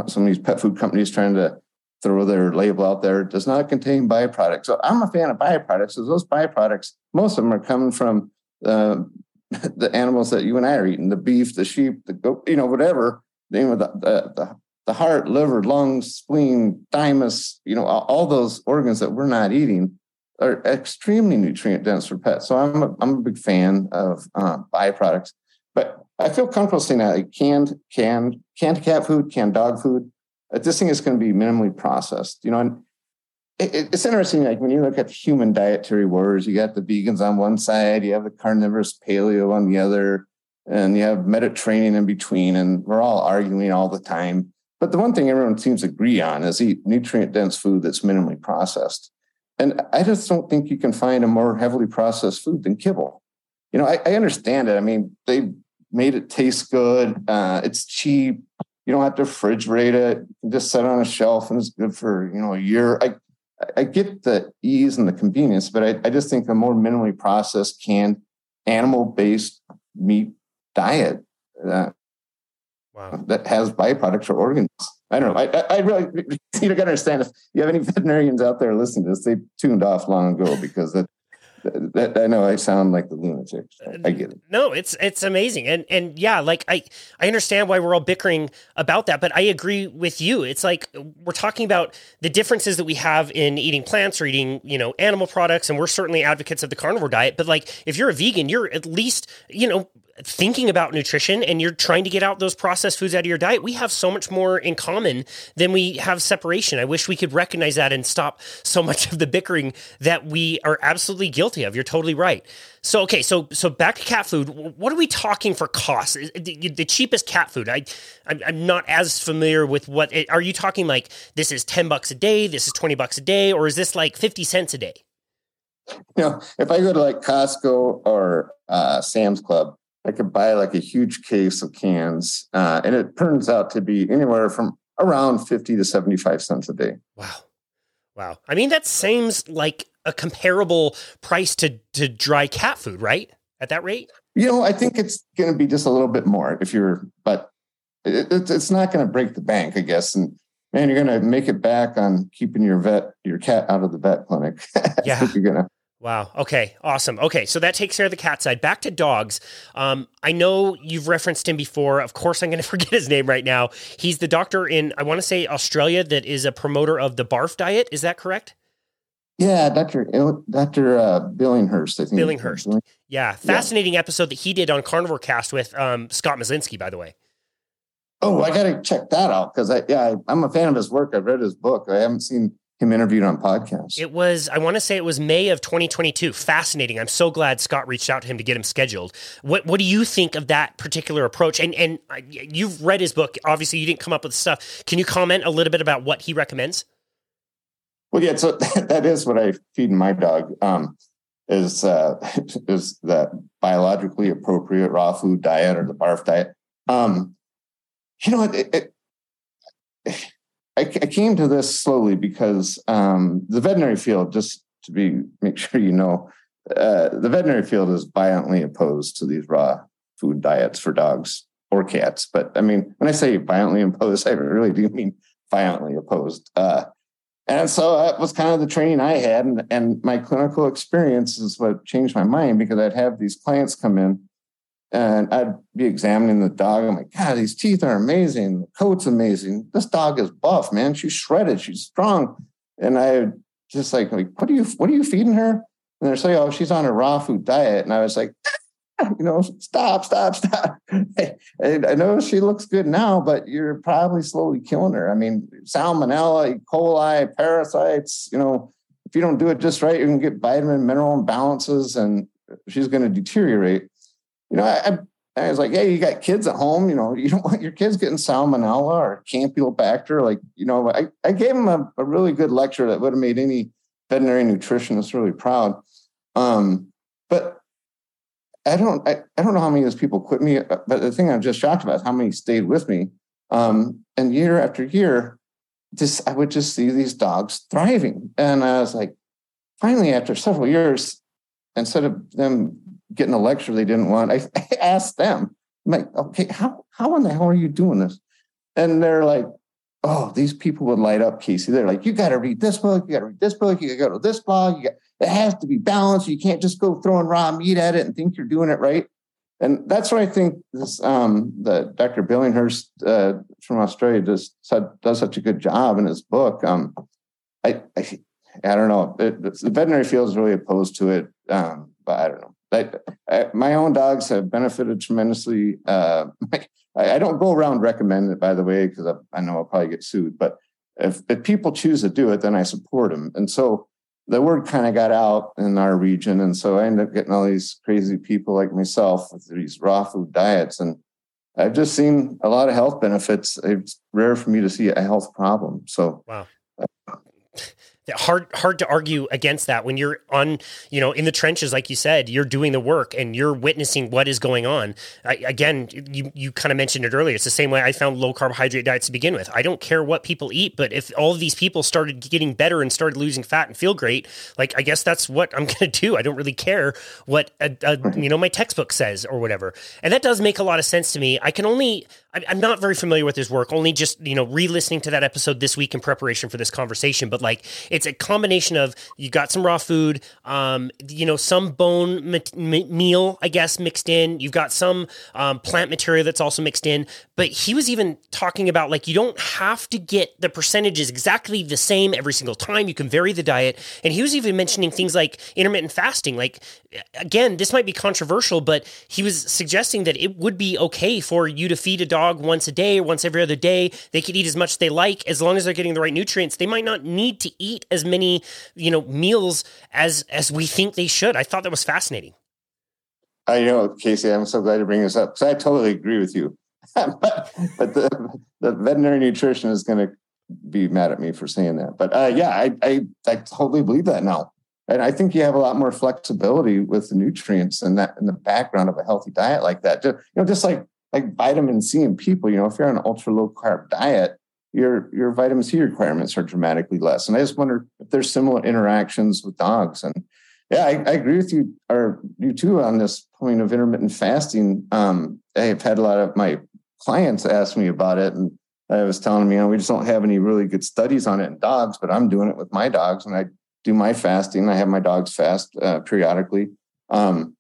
Some of these pet food companies trying to throw their label out there does not contain byproducts. So I'm a fan of byproducts. So those byproducts, most of them are coming from uh, the animals that you and I are eating: the beef, the sheep, the goat, you know, whatever. You know, the the, the, the heart, liver, lungs, spleen, thymus. You know, all, all those organs that we're not eating are extremely nutrient dense for pets. So I'm a, I'm a big fan of uh, byproducts, but I feel comfortable saying that like canned, canned, canned cat food, canned dog food. Uh, this thing is going to be minimally processed, you know. And it, it's interesting, like when you look at human dietary wars, you got the vegans on one side, you have the carnivorous paleo on the other, and you have Mediterranean in between, and we're all arguing all the time. But the one thing everyone seems to agree on is eat nutrient dense food that's minimally processed. And I just don't think you can find a more heavily processed food than kibble. You know, I, I understand it. I mean, they made it taste good. Uh, it's cheap. You don't have to refrigerate it. You just set it on a shelf and it's good for, you know, a year. I, I get the ease and the convenience, but I, I just think a more minimally processed, canned, animal-based meat diet uh, wow. that has byproducts or organs I don't know. I, I really you got to understand if you have any veterinarians out there listening to this, they tuned off long ago because that, that I know I sound like the lunatic. Uh, I get it. No, it's it's amazing, and and yeah, like I I understand why we're all bickering about that, but I agree with you. It's like we're talking about the differences that we have in eating plants or eating you know animal products, and we're certainly advocates of the carnivore diet. But like if you're a vegan, you're at least you know thinking about nutrition and you're trying to get out those processed foods out of your diet, we have so much more in common than we have separation. I wish we could recognize that and stop so much of the bickering that we are absolutely guilty of. You're totally right. So okay, so so back to cat food. What are we talking for costs? The, the cheapest cat food. I I'm, not as familiar with what. It, are you talking like this is ten bucks a day? This is twenty bucks a day, or is this like fifty cents a day? You know, if I go to like Costco or uh, Sam's Club, I could buy like a huge case of cans, uh, and it turns out to be anywhere from around fifty to seventy-five cents a day. Wow, wow! I mean, that seems like a comparable price to to dry cat food, right? At that rate? You know, I think it's going to be just a little bit more if you're, but it, it's not going to break the bank, I guess. And man, you're going to make it back on keeping your vet, your cat out of the vet clinic. Yeah, you're gonna. Wow. Okay. Awesome. Okay. So that takes care of the cat side. Back to dogs. Um, I know you've referenced him before. Of course, I'm going to forget his name right now. He's the doctor in, I want to say Australia, that is a promoter of the barf diet. Is that correct? Yeah, Dr. Dr. Uh, Billinghurst, I think. Billinghurst. Yeah, fascinating yeah. episode that he did on Carnivore Cast with um, Scott Myslinski, by the way. Oh, I got to check that out because I yeah I, am a fan of his work. I've read his book. I haven't seen him interviewed on podcasts. It was I want to say it was May of 2022. Fascinating. I'm so glad Scott reached out to him to get him scheduled. What what do you think of that particular approach? And and uh, you've read his book. Obviously, you didn't come up with stuff. Can you comment a little bit about what he recommends? Well, yeah, so that is what I feed my dog. Um, is uh, is that biologically appropriate raw food diet or the barf diet? Um, you know, it, it, I, I, came to this slowly because um, the veterinary field, just to be make sure you know, uh, the veterinary field is violently opposed to these raw food diets for dogs or cats. But I mean, when I say violently opposed, I really do mean violently opposed. Uh, and so that was kind of the training I had. And, and my clinical experience is what changed my mind because I'd have these clients come in and I'd be examining the dog. I'm like, God, these teeth are amazing. The coat's amazing. This dog is buff, man. She's shredded. She's strong. And I just like, like, what are you, what are you feeding her? And they're saying, oh, she's on a raw food diet. And I was like, you know, stop, stop, stop. I know she looks good now, but you're probably slowly killing her. I mean, salmonella, E. coli, parasites, you know, if you don't do it just right, you can get vitamin mineral imbalances and she's going to deteriorate. You know, I, I was like, hey, you got kids at home, you know, you don't want your kids getting salmonella or campylobacter. Like, you know, I, I gave him a, a really good lecture that would have made any veterinary nutritionist really proud. Um, but I don't I, I don't know how many of those people quit me, uh, but the thing I'm just shocked about is how many stayed with me. Um, and year after year, just I would just see these dogs thriving. And I was like, finally, after several years, instead of them getting a lecture they didn't want, I, I asked them, I'm like, okay, how how in the hell are you doing this? And they're like, oh, these people would light up, Casey. They're like, you got to read this book, you got to read this book, you got to go to this blog, you got it has to be balanced. You can't just go throwing raw meat at it and think you're doing it right. And that's what I think this um, the Dr. Billinghurst uh, from Australia does does such a good job in his book. Um, I, I, I don't know. It, the veterinary field is really opposed to it, um, but I don't know. I, I, my own dogs have benefited tremendously. Uh, I, I, don't go around recommending it, by the way, because I, I, know I'll probably get sued. But if, if people choose to do it, then I support them. And so the word kind of got out in our region. And so I ended up getting all these crazy people like myself with these raw food diets. And I've just seen a lot of health benefits. It's rare for me to see a health problem. So, wow hard hard to argue against that when you're on you know in the trenches like you said you're doing the work and you're witnessing what is going on. I, again you you kind of mentioned it earlier. It's the same way i found low carbohydrate diets to begin with. I don't care what people eat but if all of these people started getting better and started losing fat and feel great like i guess that's what i'm going to do. I don't really care what a, a, you know my textbook says or whatever. And that does make a lot of sense to me. I can only I'm not very familiar with his work, only just, you know, re listening to that episode this week in preparation for this conversation. But like, it's a combination of you got some raw food, um, you know, some bone meal, I guess, mixed in. You've got some um, plant material that's also mixed in. But he was even talking about like, you don't have to get the percentages exactly the same every single time. You can vary the diet. And he was even mentioning things like intermittent fasting. Like, again, this might be controversial, but he was suggesting that it would be okay for you to feed a dog once a day or once every other day. They could eat as much as they like as long as they're getting the right nutrients. They might not need to eat as many, you know, meals as as we think they should. I thought that was fascinating. I know, Casey. I'm so glad to bring this up because I totally agree with you. but, but the, the veterinary nutrition is going to be mad at me for saying that. But uh, yeah, I, I I totally believe that now. And I think you have a lot more flexibility with the nutrients and that in the background of a healthy diet like that. Just, you know, just like like vitamin C in people, you know, if you're on an ultra low carb diet, your your vitamin C requirements are dramatically less. And I just wonder if there's similar interactions with dogs. And yeah, I, I agree with you or you too on this point of intermittent fasting. Um, I've had a lot of my clients ask me about it and I was telling them, you know, we just don't have any really good studies on it in dogs, but I'm doing it with my dogs and I do my fasting. I have my dogs fast uh, periodically. Um,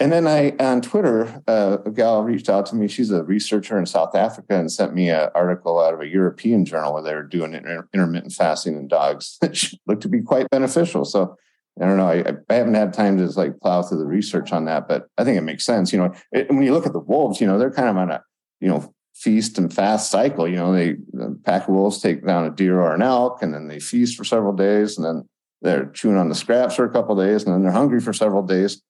and then I on Twitter, uh, a gal reached out to me. She's a researcher in South Africa and sent me an article out of a European journal where they were doing inter- intermittent fasting in dogs, which looked to be quite beneficial. So I don't know. I, I, haven't had time to just like plow through the research on that, but I think it makes sense. You know, it, when you look at the wolves, you know, they're kind of on a you know feast and fast cycle. You know, they the pack of wolves take down a deer or an elk, and then they feast for several days, and then they're chewing on the scraps for a couple of days, and then they're hungry for several days.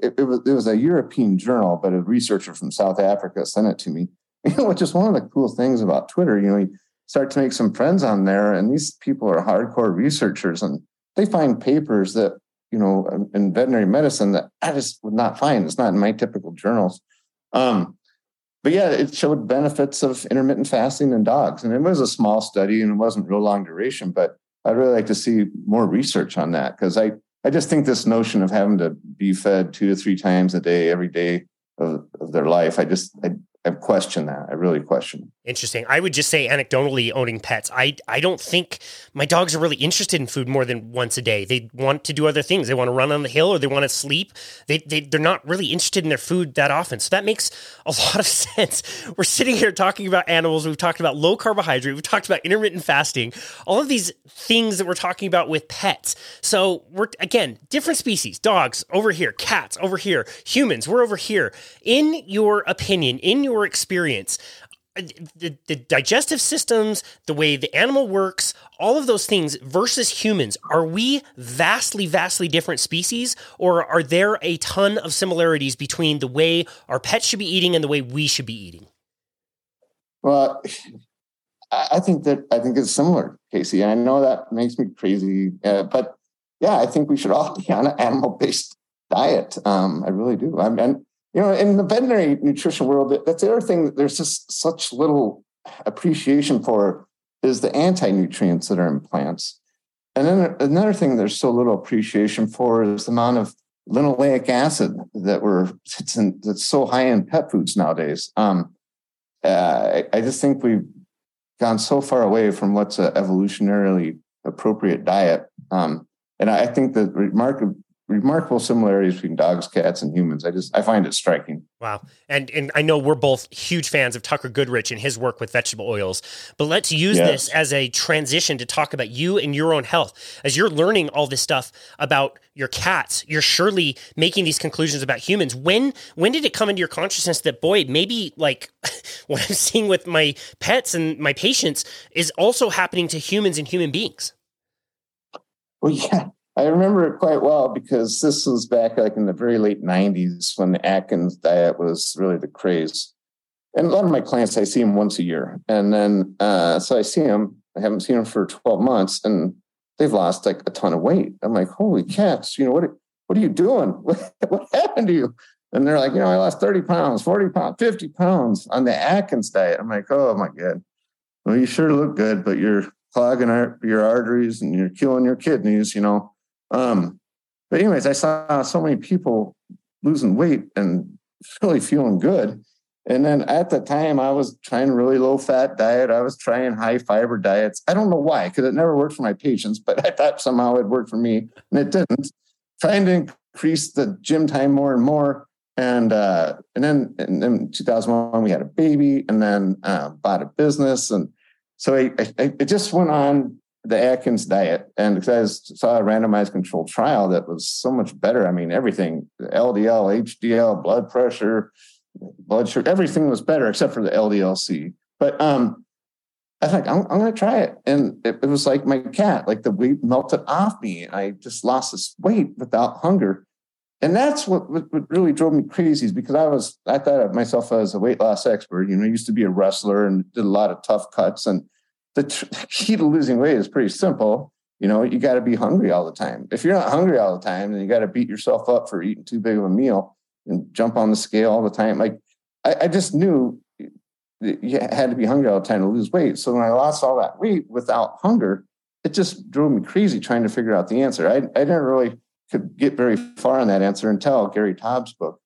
It, it, was it was a European journal, but a researcher from South Africa sent it to me. Which is one of the cool things about Twitter. You know, you start to make some friends on there, and these people are hardcore researchers, and they find papers that you know in veterinary medicine that I just would not find. It's not in my typical journals. Um, but yeah, it showed benefits of intermittent fasting in dogs. And it was a small study and it wasn't real long duration, but I'd really like to see more research on that because I, I just think this notion of having to be fed two to three times a day, every day of, of their life, I just, I, I question that. I really question. Interesting. I would just say anecdotally owning pets, I I don't think my dogs are really interested in food more than once a day. They want to do other things. They want to run on the hill or they want to sleep. They, they they're not really interested in their food that often. So that makes a lot of sense. We're sitting here talking about animals. We've talked about low carbohydrate. We've talked about intermittent fasting. All of these things that we're talking about with pets. So we're again different species. Dogs over here, cats over here, humans we're over here. In your opinion, in your experience, the, the digestive systems, the way the animal works, all of those things versus humans, are we vastly, vastly different species, or are there a ton of similarities between the way our pets should be eating and the way we should be eating? Well, I think that I think it's similar, Casey. And I know that makes me crazy, uh, but yeah, I think we should all be on an animal-based diet. Um, I really do. I mean, you know, in the veterinary nutrition world, that's the other thing that there's just such little appreciation for is the anti-nutrients that are in plants. And then another thing there's so little appreciation for is the amount of linoleic acid that we're in, that's so high in pet foods nowadays. Um, uh, I, I, just think we've gone so far away from what's an evolutionarily appropriate diet. Um, and I think the remarkable remarkable similarities between dogs, cats, and humans. I just I find it striking. Wow, and and I know we're both huge fans of Tucker Goodrich and his work with vegetable oils. But let's use yes. this as a transition to talk about you and your own health. As you're learning all this stuff about your cats, you're surely making these conclusions about humans. When when did it come into your consciousness that boy, maybe like what I'm seeing with my pets and my patients is also happening to humans and human beings? Well, yeah, I remember it quite well because this was back like in the very late 90s when Atkins diet was really the craze. And a lot of my clients, I see them once a year. And then, uh, so I see them, I haven't seen them for 12 months and they've lost like a ton of weight. I'm like, holy cats, you know, what, what are you doing? What, happened to you? And they're like, you know, I lost 30 pounds, 40 pounds, 50 pounds on the Atkins diet. I'm like, oh my God. Well, you sure look good, but you're clogging our, your arteries and you're killing your kidneys, you know. Um, but anyways, I saw so many people losing weight and really feeling good. And then at the time, I was trying really low fat diet. I was trying high fiber diets. I don't know why, because it never worked for my patients, but I thought somehow it worked for me, and it didn't. Trying to increase the gym time more and more, and uh, and then in 2001 we had a baby, and then uh, bought a business, and so I, I, I just went on the Atkins diet, and because I saw a randomized controlled trial that was so much better. I mean, everything LDL, HDL, blood pressure, blood sugar, everything was better except for the LDLC. But um, I was like, I'm, I'm going to try it, and it, it, was like my cat, like the weight melted off me. I just lost this weight without hunger, and that's what, what, what really drove me crazy. Is because I was I thought of myself as a weight loss expert. You know, I used to be a wrestler and did a lot of tough cuts and the key to losing weight is pretty simple. You know, you got to be hungry all the time. If you're not hungry all the time, then you got to beat yourself up for eating too big of a meal and jump on the scale all the time. Like I, I just knew you had to be hungry all the time to lose weight. So when I lost all that weight without hunger, it just drove me crazy trying to figure out the answer. I, I didn't really could get very far on that answer until Gary Taubes' book.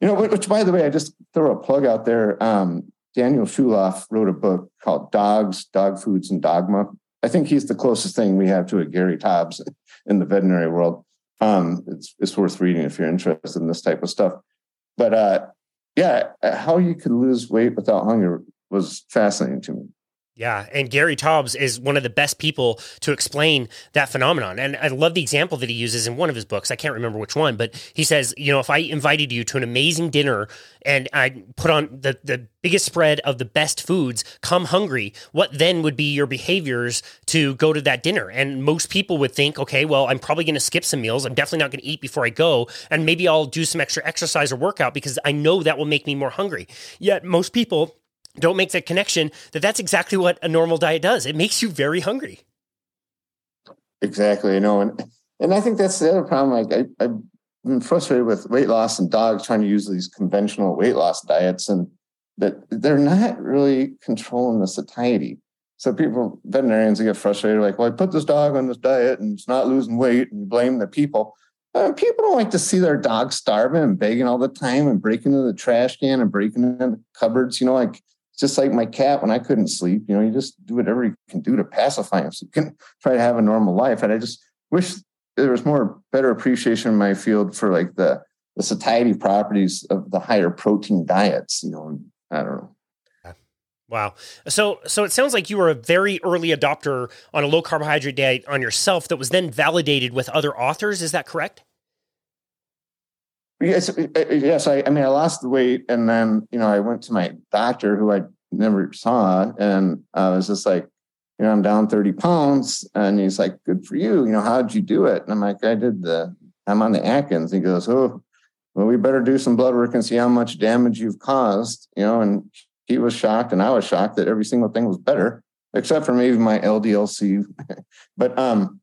You know, which by the way, I just throw a plug out there. Um, Daniel Schulof wrote a book called Dogs, Dog Foods, and Dogma. I think he's the closest thing we have to a Gary Taubes in the veterinary world. Um, it's, it's worth reading if you're interested in this type of stuff. But uh, yeah, how you could lose weight without hunger was fascinating to me. Yeah, and Gary Taubes is one of the best people to explain that phenomenon. And I love the example that he uses in one of his books. I can't remember which one, but he says, you know, if I invited you to an amazing dinner and I put on the the biggest spread of the best foods, come hungry, what then would be your behaviors to go to that dinner? And most people would think, okay, well, I'm probably going to skip some meals. I'm definitely not going to eat before I go, and maybe I'll do some extra exercise or workout because I know that will make me more hungry. Yet most people don't make that connection that that's exactly what a normal diet does. It makes you very hungry. Exactly. You know, and and I think that's the other problem. Like I, I've been frustrated with weight loss and dogs trying to use these conventional weight loss diets, and that they're not really controlling the satiety. So people, veterinarians, get frustrated, like, well, I put this dog on this diet and it's not losing weight, and blame the people. Uh, people don't like to see their dog starving and begging all the time and breaking into the trash can and breaking into the cupboards. You know, like just like my cat when I couldn't sleep. You know, you just do whatever you can do to pacify him so you can try to have a normal life. And I just wish there was more better appreciation in my field for like the the satiety properties of the higher protein diets. You know, I don't know. Wow. So so it sounds like you were a very early adopter on a low carbohydrate diet on yourself that was then validated with other authors. Is that correct? Yes, uh, uh, yes. I, I mean, I lost the weight, and then you know, I went to my doctor, who I never saw, and I was just like, you know, I'm down 30 pounds, and he's like, "Good for you." You know, how'd you do it? And I'm like, I did the. I'm on the Atkins. He goes, "Oh, well, we better do some blood work and see how much damage you've caused." You know, and he was shocked, and I was shocked that every single thing was better, except for maybe my LDLC. but um,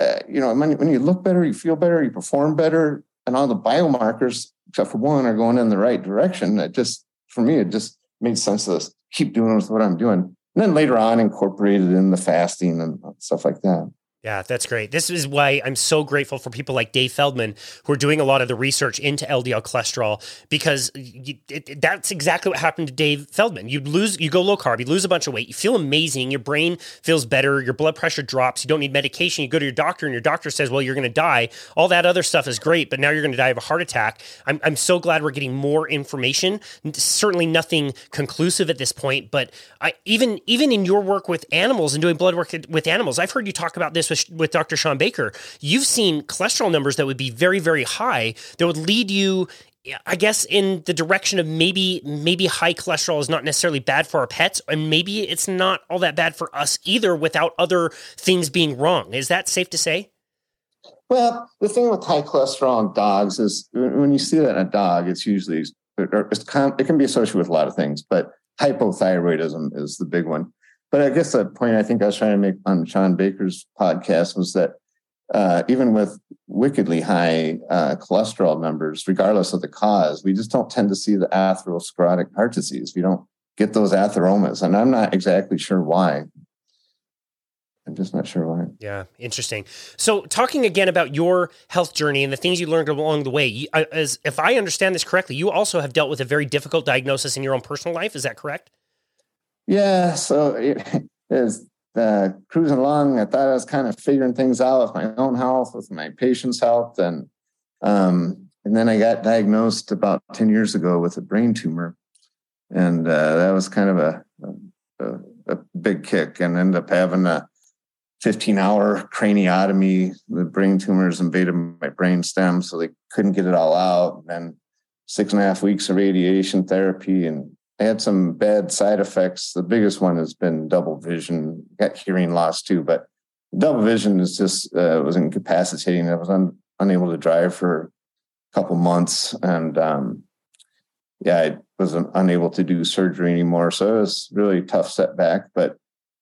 uh, you know, when, when you look better, you feel better, you perform better and all the biomarkers, except for one, are going in the right direction. It just, for me, it just made sense to keep doing what I'm doing. And then later on, incorporated in the fasting and stuff like that. Yeah, that's great. This is why I'm so grateful for people like Dave Feldman who are doing a lot of the research into LDL cholesterol because you, it, that's exactly what happened to Dave Feldman. You lose, you go low carb, you lose a bunch of weight, you feel amazing, your brain feels better, your blood pressure drops, you don't need medication. You go to your doctor and your doctor says, "Well, you're going to die." All that other stuff is great, but now you're going to die of a heart attack. I'm I'm so glad we're getting more information. Certainly nothing conclusive at this point, but I even even in your work with animals and doing blood work with animals, I've heard you talk about this with, Dr. Shawn Baker, you've seen cholesterol numbers that would be very, very high that would lead you I guess in the direction of maybe maybe high cholesterol is not necessarily bad for our pets, and maybe it's not all that bad for us either without other things being wrong. Is that safe to say? Well, the thing with high cholesterol in dogs is when you see that in a dog, it's usually it's it can be associated with a lot of things, but hypothyroidism is the big one. But I guess the point I think I was trying to make on Shawn Baker's podcast was that uh, even with wickedly high uh, cholesterol numbers, regardless of the cause, we just don't tend to see the atherosclerotic heart disease. We don't get those atheromas, and I'm not exactly sure why. I'm just not sure why. Yeah, interesting. So, talking again about your health journey and the things you learned along the way, as if I understand this correctly, you also have dealt with a very difficult diagnosis in your own personal life. Is that correct? Yeah. So it is uh, cruising along. I thought I was kind of figuring things out with my own health, with my patient's health, and um, and then I got diagnosed about ten years ago with a brain tumor, and uh, that was kind of a, a, a big kick, and ended up having a 15 hour craniotomy. The brain tumors invaded my brain stem, so they couldn't get it all out. And then six and a half weeks of radiation therapy, and I had some bad side effects. The biggest one has been double vision. Got hearing loss too, but double vision is just uh, was incapacitating. I was un, unable to drive for a couple months, and um, yeah, I was unable to do surgery anymore. So it was really tough setback, but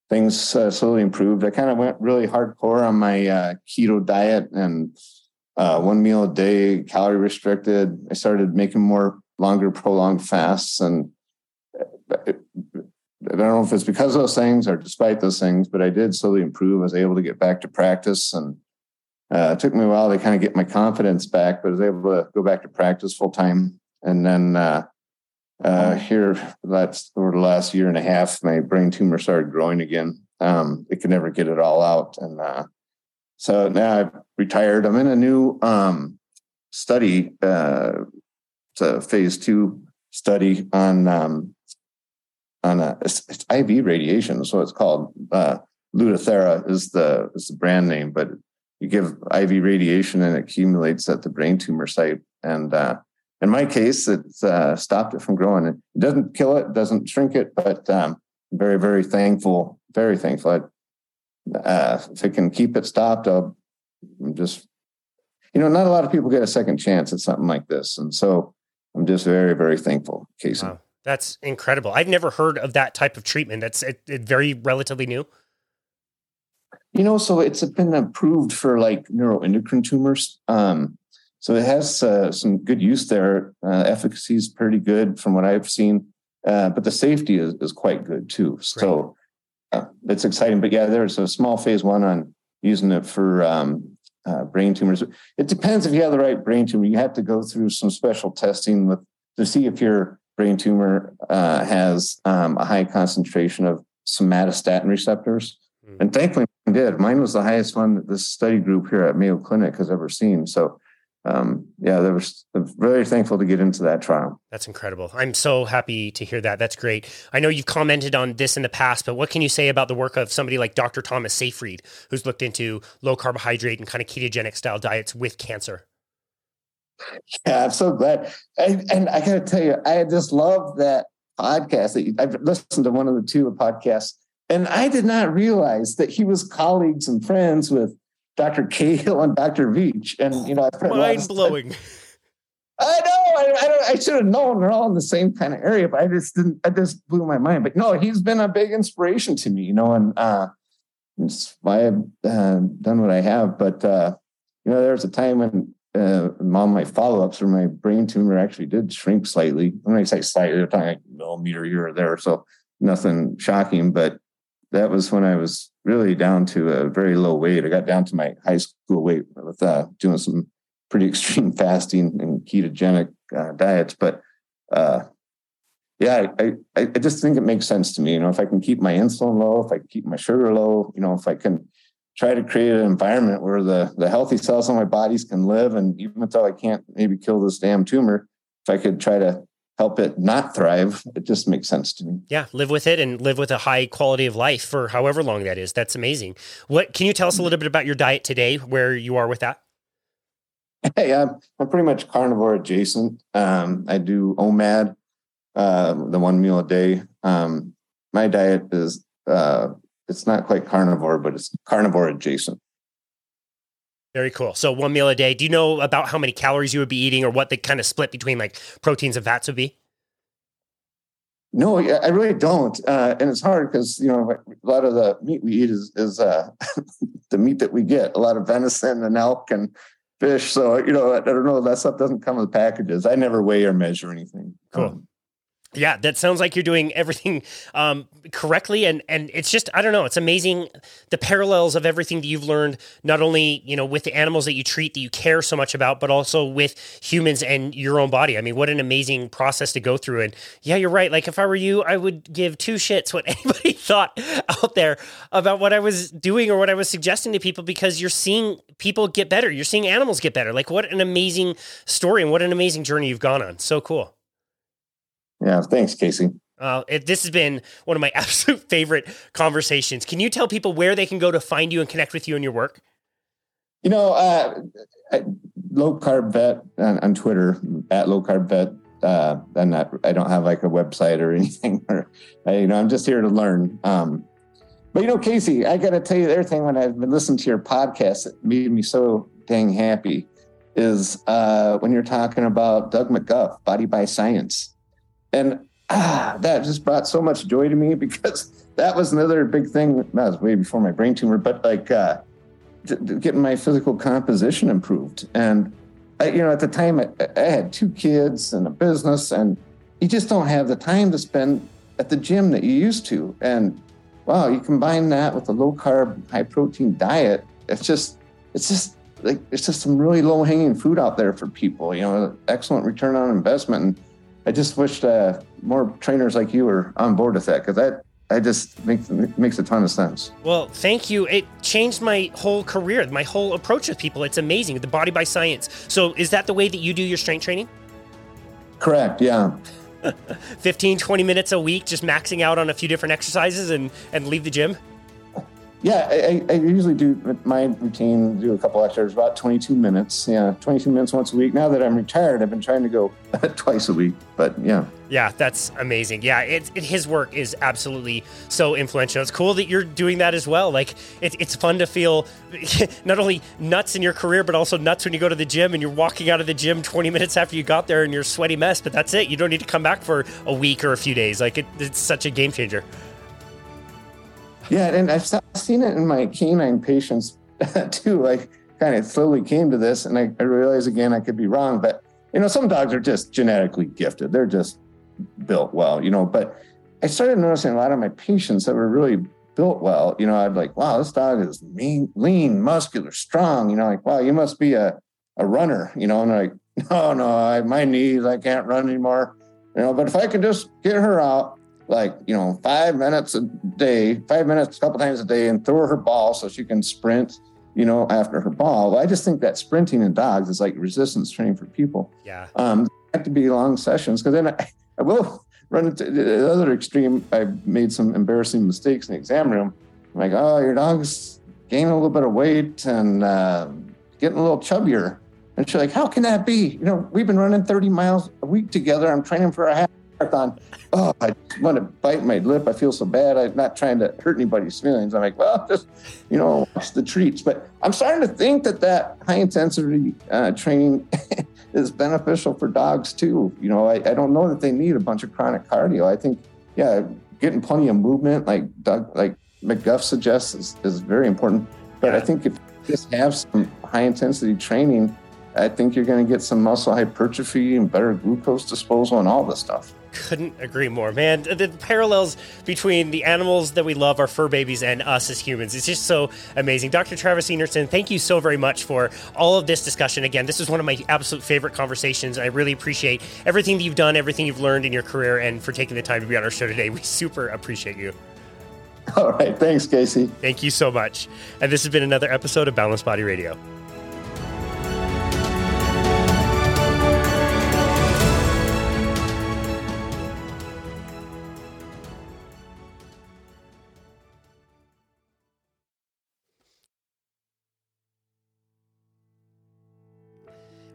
things uh, slowly improved. I kind of went really hardcore on my uh, keto diet and uh, one meal a day, calorie restricted. I started making more longer, prolonged fasts. And I don't know if it's because of those things or despite those things, but I did slowly improve. I was able to get back to practice. And uh, it took me a while to kind of get my confidence back, but I was able to go back to practice full time. And then uh, uh, here, that's over the last year and a half, my brain tumor started growing again. Um, it could never get it all out, and uh, so now I've retired. I'm in a new um, study. Uh, it's a phase two study on um, on a, it's, it's IV radiation. So it's called uh, Lutathera is the is the brand name, but you give IV radiation and it accumulates at the brain tumor site, and uh, in my case, it's uh, stopped it from growing. It doesn't kill it, doesn't shrink it, but um, very, very thankful, very thankful. I, uh, if it can keep it stopped, I'll I'm just, you know, not a lot of people get a second chance at something like this. And so I'm just very, very thankful, Casey. Wow. That's incredible. I've never heard of that type of treatment. That's it, it very relatively new. You know, so it's been approved for like neuroendocrine tumors. Um, so it has uh, some good use there. Uh, efficacy is pretty good from what I've seen, uh, but the safety is, is quite good too. So uh, it's exciting. But yeah, there's a small phase one on using it for um, uh, brain tumors. It depends if you have the right brain tumor. You have to go through some special testing with to see if your brain tumor uh, has um, a high concentration of somatostatin receptors. Mm. And thankfully, mine did. Mine was the highest one that this study group here at Mayo Clinic has ever seen. So um, yeah, they were very thankful to get into that trial. That's incredible. I'm so happy to hear that. That's great. I know you've commented on this in the past, but what can you say about the work of somebody like Dr. Thomas Seyfried, who's looked into low carbohydrate and kind of ketogenic style diets with cancer? Yeah, I'm so glad. And, and I got to tell you, I just love that podcast. That you, I've listened to one of the two podcasts, and I did not realize that he was colleagues and friends with Dr. Cahill and Dr. Veech. And, you know, I've mind blowing. I know. I, I, I, should have known they're all in the same kind of area, but I just didn't. I just blew my mind. But no, he's been a big inspiration to me. You know, and uh, it's why I've uh, done what I have. But uh, you know, there was a time when uh, all my follow-ups for my brain tumor actually did shrink slightly. When I say slightly, they're talking like millimeter here or there, so nothing shocking. But that was when I was really down to a very low weight. I got down to my high school weight with uh, doing some pretty extreme fasting and ketogenic uh, diets. But uh, yeah, I, I, I just think it makes sense to me. You know, if I can keep my insulin low, if I can keep my sugar low, you know, if I can try to create an environment where the the healthy cells in my bodies can live, and even though I can't maybe kill this damn tumor, if I could try to help it not thrive, it just makes sense to me. Yeah, live with it and live with a high quality of life for however long that is. That's amazing. What can you tell us a little bit about your diet today, where you are with that? Hey, I'm, I'm pretty much carnivore adjacent. Um, I do OMAD, uh, the one meal a day. Um, my diet is uh, it's not quite carnivore, but it's carnivore adjacent. Very cool. So one meal a day. Do you know about how many calories you would be eating or what the kind of split between like proteins and fats would be? No, I really don't. Uh, and it's hard because, you know, a lot of the meat we eat is, is uh, the meat that we get, a lot of venison and elk and fish. So, you know, I don't know, that stuff doesn't come with packages. I never weigh or measure anything. Cool. Um, Yeah, that sounds like you're doing everything um, correctly, and and it's just I don't know. It's amazing the parallels of everything that you've learned, not only you know with the animals that you treat that you care so much about, but also with humans and your own body. I mean, what an amazing process to go through. And yeah, you're right. Like if I were you, I would give two shits what anybody thought out there about what I was doing or what I was suggesting to people because you're seeing people get better. You're seeing animals get better. Like what an amazing story and what an amazing journey you've gone on. So cool. Yeah, thanks, Casey. Uh, it, this has been one of my absolute favorite conversations. Can you tell people where they can go to find you and connect with you and your work? You know, uh, low carb vet on, on, Twitter at low carb vet. Uh, I'm not, I don't have like a website or anything. Or, you know, I'm just here to learn. Um, but you know, Casey, I got to tell you, the other thing when I've been listening to your podcast that made me so dang happy is uh, when you're talking about Doug McGuff, Body by Science and ah, that just brought so much joy to me because that was another big thing. That was way before my brain tumor, but like uh, getting my physical composition improved. And I, you know, at the time, I, I had two kids and a business, and you just don't have the time to spend at the gym that you used to. And wow, you combine that with a low carb, high protein diet. It's just, it's just like it's just some really low hanging food out there for people. You know, excellent return on investment. And I just wish uh, more trainers like you were on board with that because that I just makes makes a ton of sense. Well, thank you. It changed my whole career, my whole approach with people. It's amazing. The body by science. So, is that the way that you do your strength training? Correct. Yeah. 15 20 minutes a week just maxing out on a few different exercises and and leave the gym yeah, I, I, usually do my routine, do a couple exercises, about 22 minutes. Yeah, 22 minutes once a week. Now that I'm retired, I've been trying to go twice a week, but yeah. Yeah, that's amazing. Yeah, it, it, his work is absolutely so influential. It's cool that you're doing that as well. Like, it, it's fun to feel not only nuts in your career, but also nuts when you go to the gym and you're walking out of the gym 20 minutes after you got there and you're sweaty mess, but that's it. You don't need to come back for a week or a few days. Like, it's such a game changer. Yeah, and I've seen it in my canine patients too. I kind of slowly came to this, and I, I realized again I could be wrong, but you know, some dogs are just genetically gifted. They're just built well, you know. But I started noticing a lot of my patients that were really built well. You know, I'd like, wow, this dog is mean, lean, muscular, strong. You know, like, wow, you must be a, a runner. You know, and like, no, no, I, my knees, I can't run anymore. You know, but if I could just get her out like you know five minutes a day five minutes a couple times a day and throw her ball so she can sprint you know after her ball. I just think that sprinting in dogs is like resistance training for people. Yeah. Um have to be long sessions because then I, I will run into the other extreme. I made some embarrassing mistakes in the exam room. I'm like oh your dog's gaining a little bit of weight and uh, getting a little chubbier. And she's like how can that be? You know we've been running 30 miles a week together. I'm training for a half marathon. Oh, I want to bite my lip. I feel so bad. I'm not trying to hurt anybody's feelings. I'm like, well, just, you know, watch the treats. But I'm starting to think that that high intensity uh, training is beneficial for dogs too. You know, I, I don't know that they need a bunch of chronic cardio. I think, yeah, getting plenty of movement, like Doug, like McGuff suggests, is, is very important. But I think if you just have some high intensity training, I think you're going to get some muscle hypertrophy and better glucose disposal and all this stuff. Couldn't agree more, man. The parallels between the animals that we love, our fur babies, and us as humans is just so amazing. Dr. Travis Enertson, thank you so very much for all of this discussion. Again, this is one of my absolute favorite conversations. I really appreciate everything that you've done, everything you've learned in your career, and for taking the time to be on our show today. We super appreciate you. All right. Thanks, Casey. Thank you so much. And this has been another episode of Boundless Body Radio.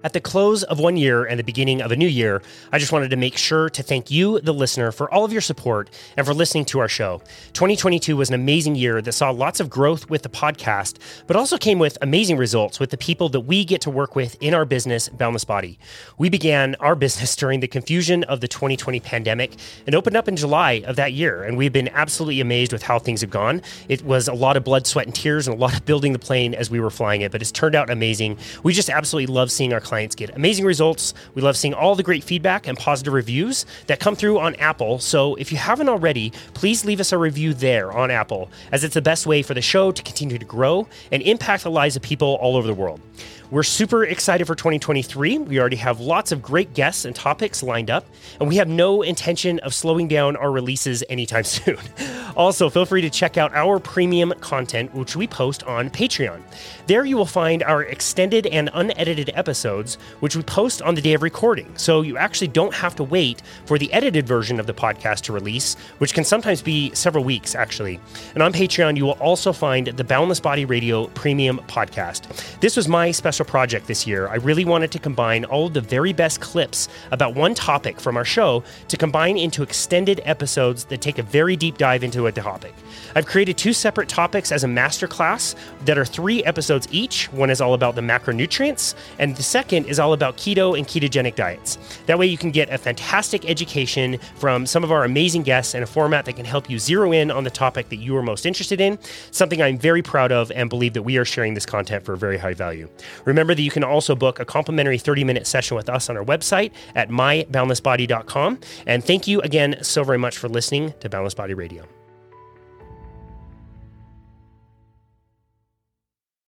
At the close of one year and the beginning of a new year, I just wanted to make sure to thank you, the listener, for all of your support and for listening to our show. 2022 was an amazing year that saw lots of growth with the podcast, but also came with amazing results with the people that we get to work with in our business, Boundless Body. We began our business during the confusion of the 2020 pandemic and opened up in July of that year, and we've been absolutely amazed with how things have gone. It was a lot of blood, sweat, and tears and a lot of building the plane as we were flying it, but it's turned out amazing. We just absolutely love seeing our clients get amazing results. We love seeing all the great feedback and positive reviews that come through on Apple. So if you haven't already, please leave us a review there on Apple, as it's the best way for the show to continue to grow and impact the lives of people all over the world. We're super excited for 2023. We already have lots of great guests and topics lined up, and we have no intention of slowing down our releases anytime soon. also, feel free to check out our premium content, which we post on Patreon. There you will find our extended and unedited episodes, which we post on the day of recording. So you actually don't have to wait for the edited version of the podcast to release, which can sometimes be several weeks, actually. And on Patreon, you will also find the Boundless Body Radio Premium Podcast. This was my special project this year. I really wanted to combine all of the very best clips about one topic from our show to combine into extended episodes that take a very deep dive into a topic. I've created two separate topics as a masterclass that are three episodes each. One is all about the macronutrients, and the second is all about keto and ketogenic diets. That way, you can get a fantastic education from some of our amazing guests in a format that can help you zero in on the topic that you are most interested in, something I'm very proud of and believe that we are sharing this content for very high value. Remember that you can also book a complimentary 30 minute session with us on our website at myboundlessbody.com. And thank you again so very much for listening to Boundless Body Radio.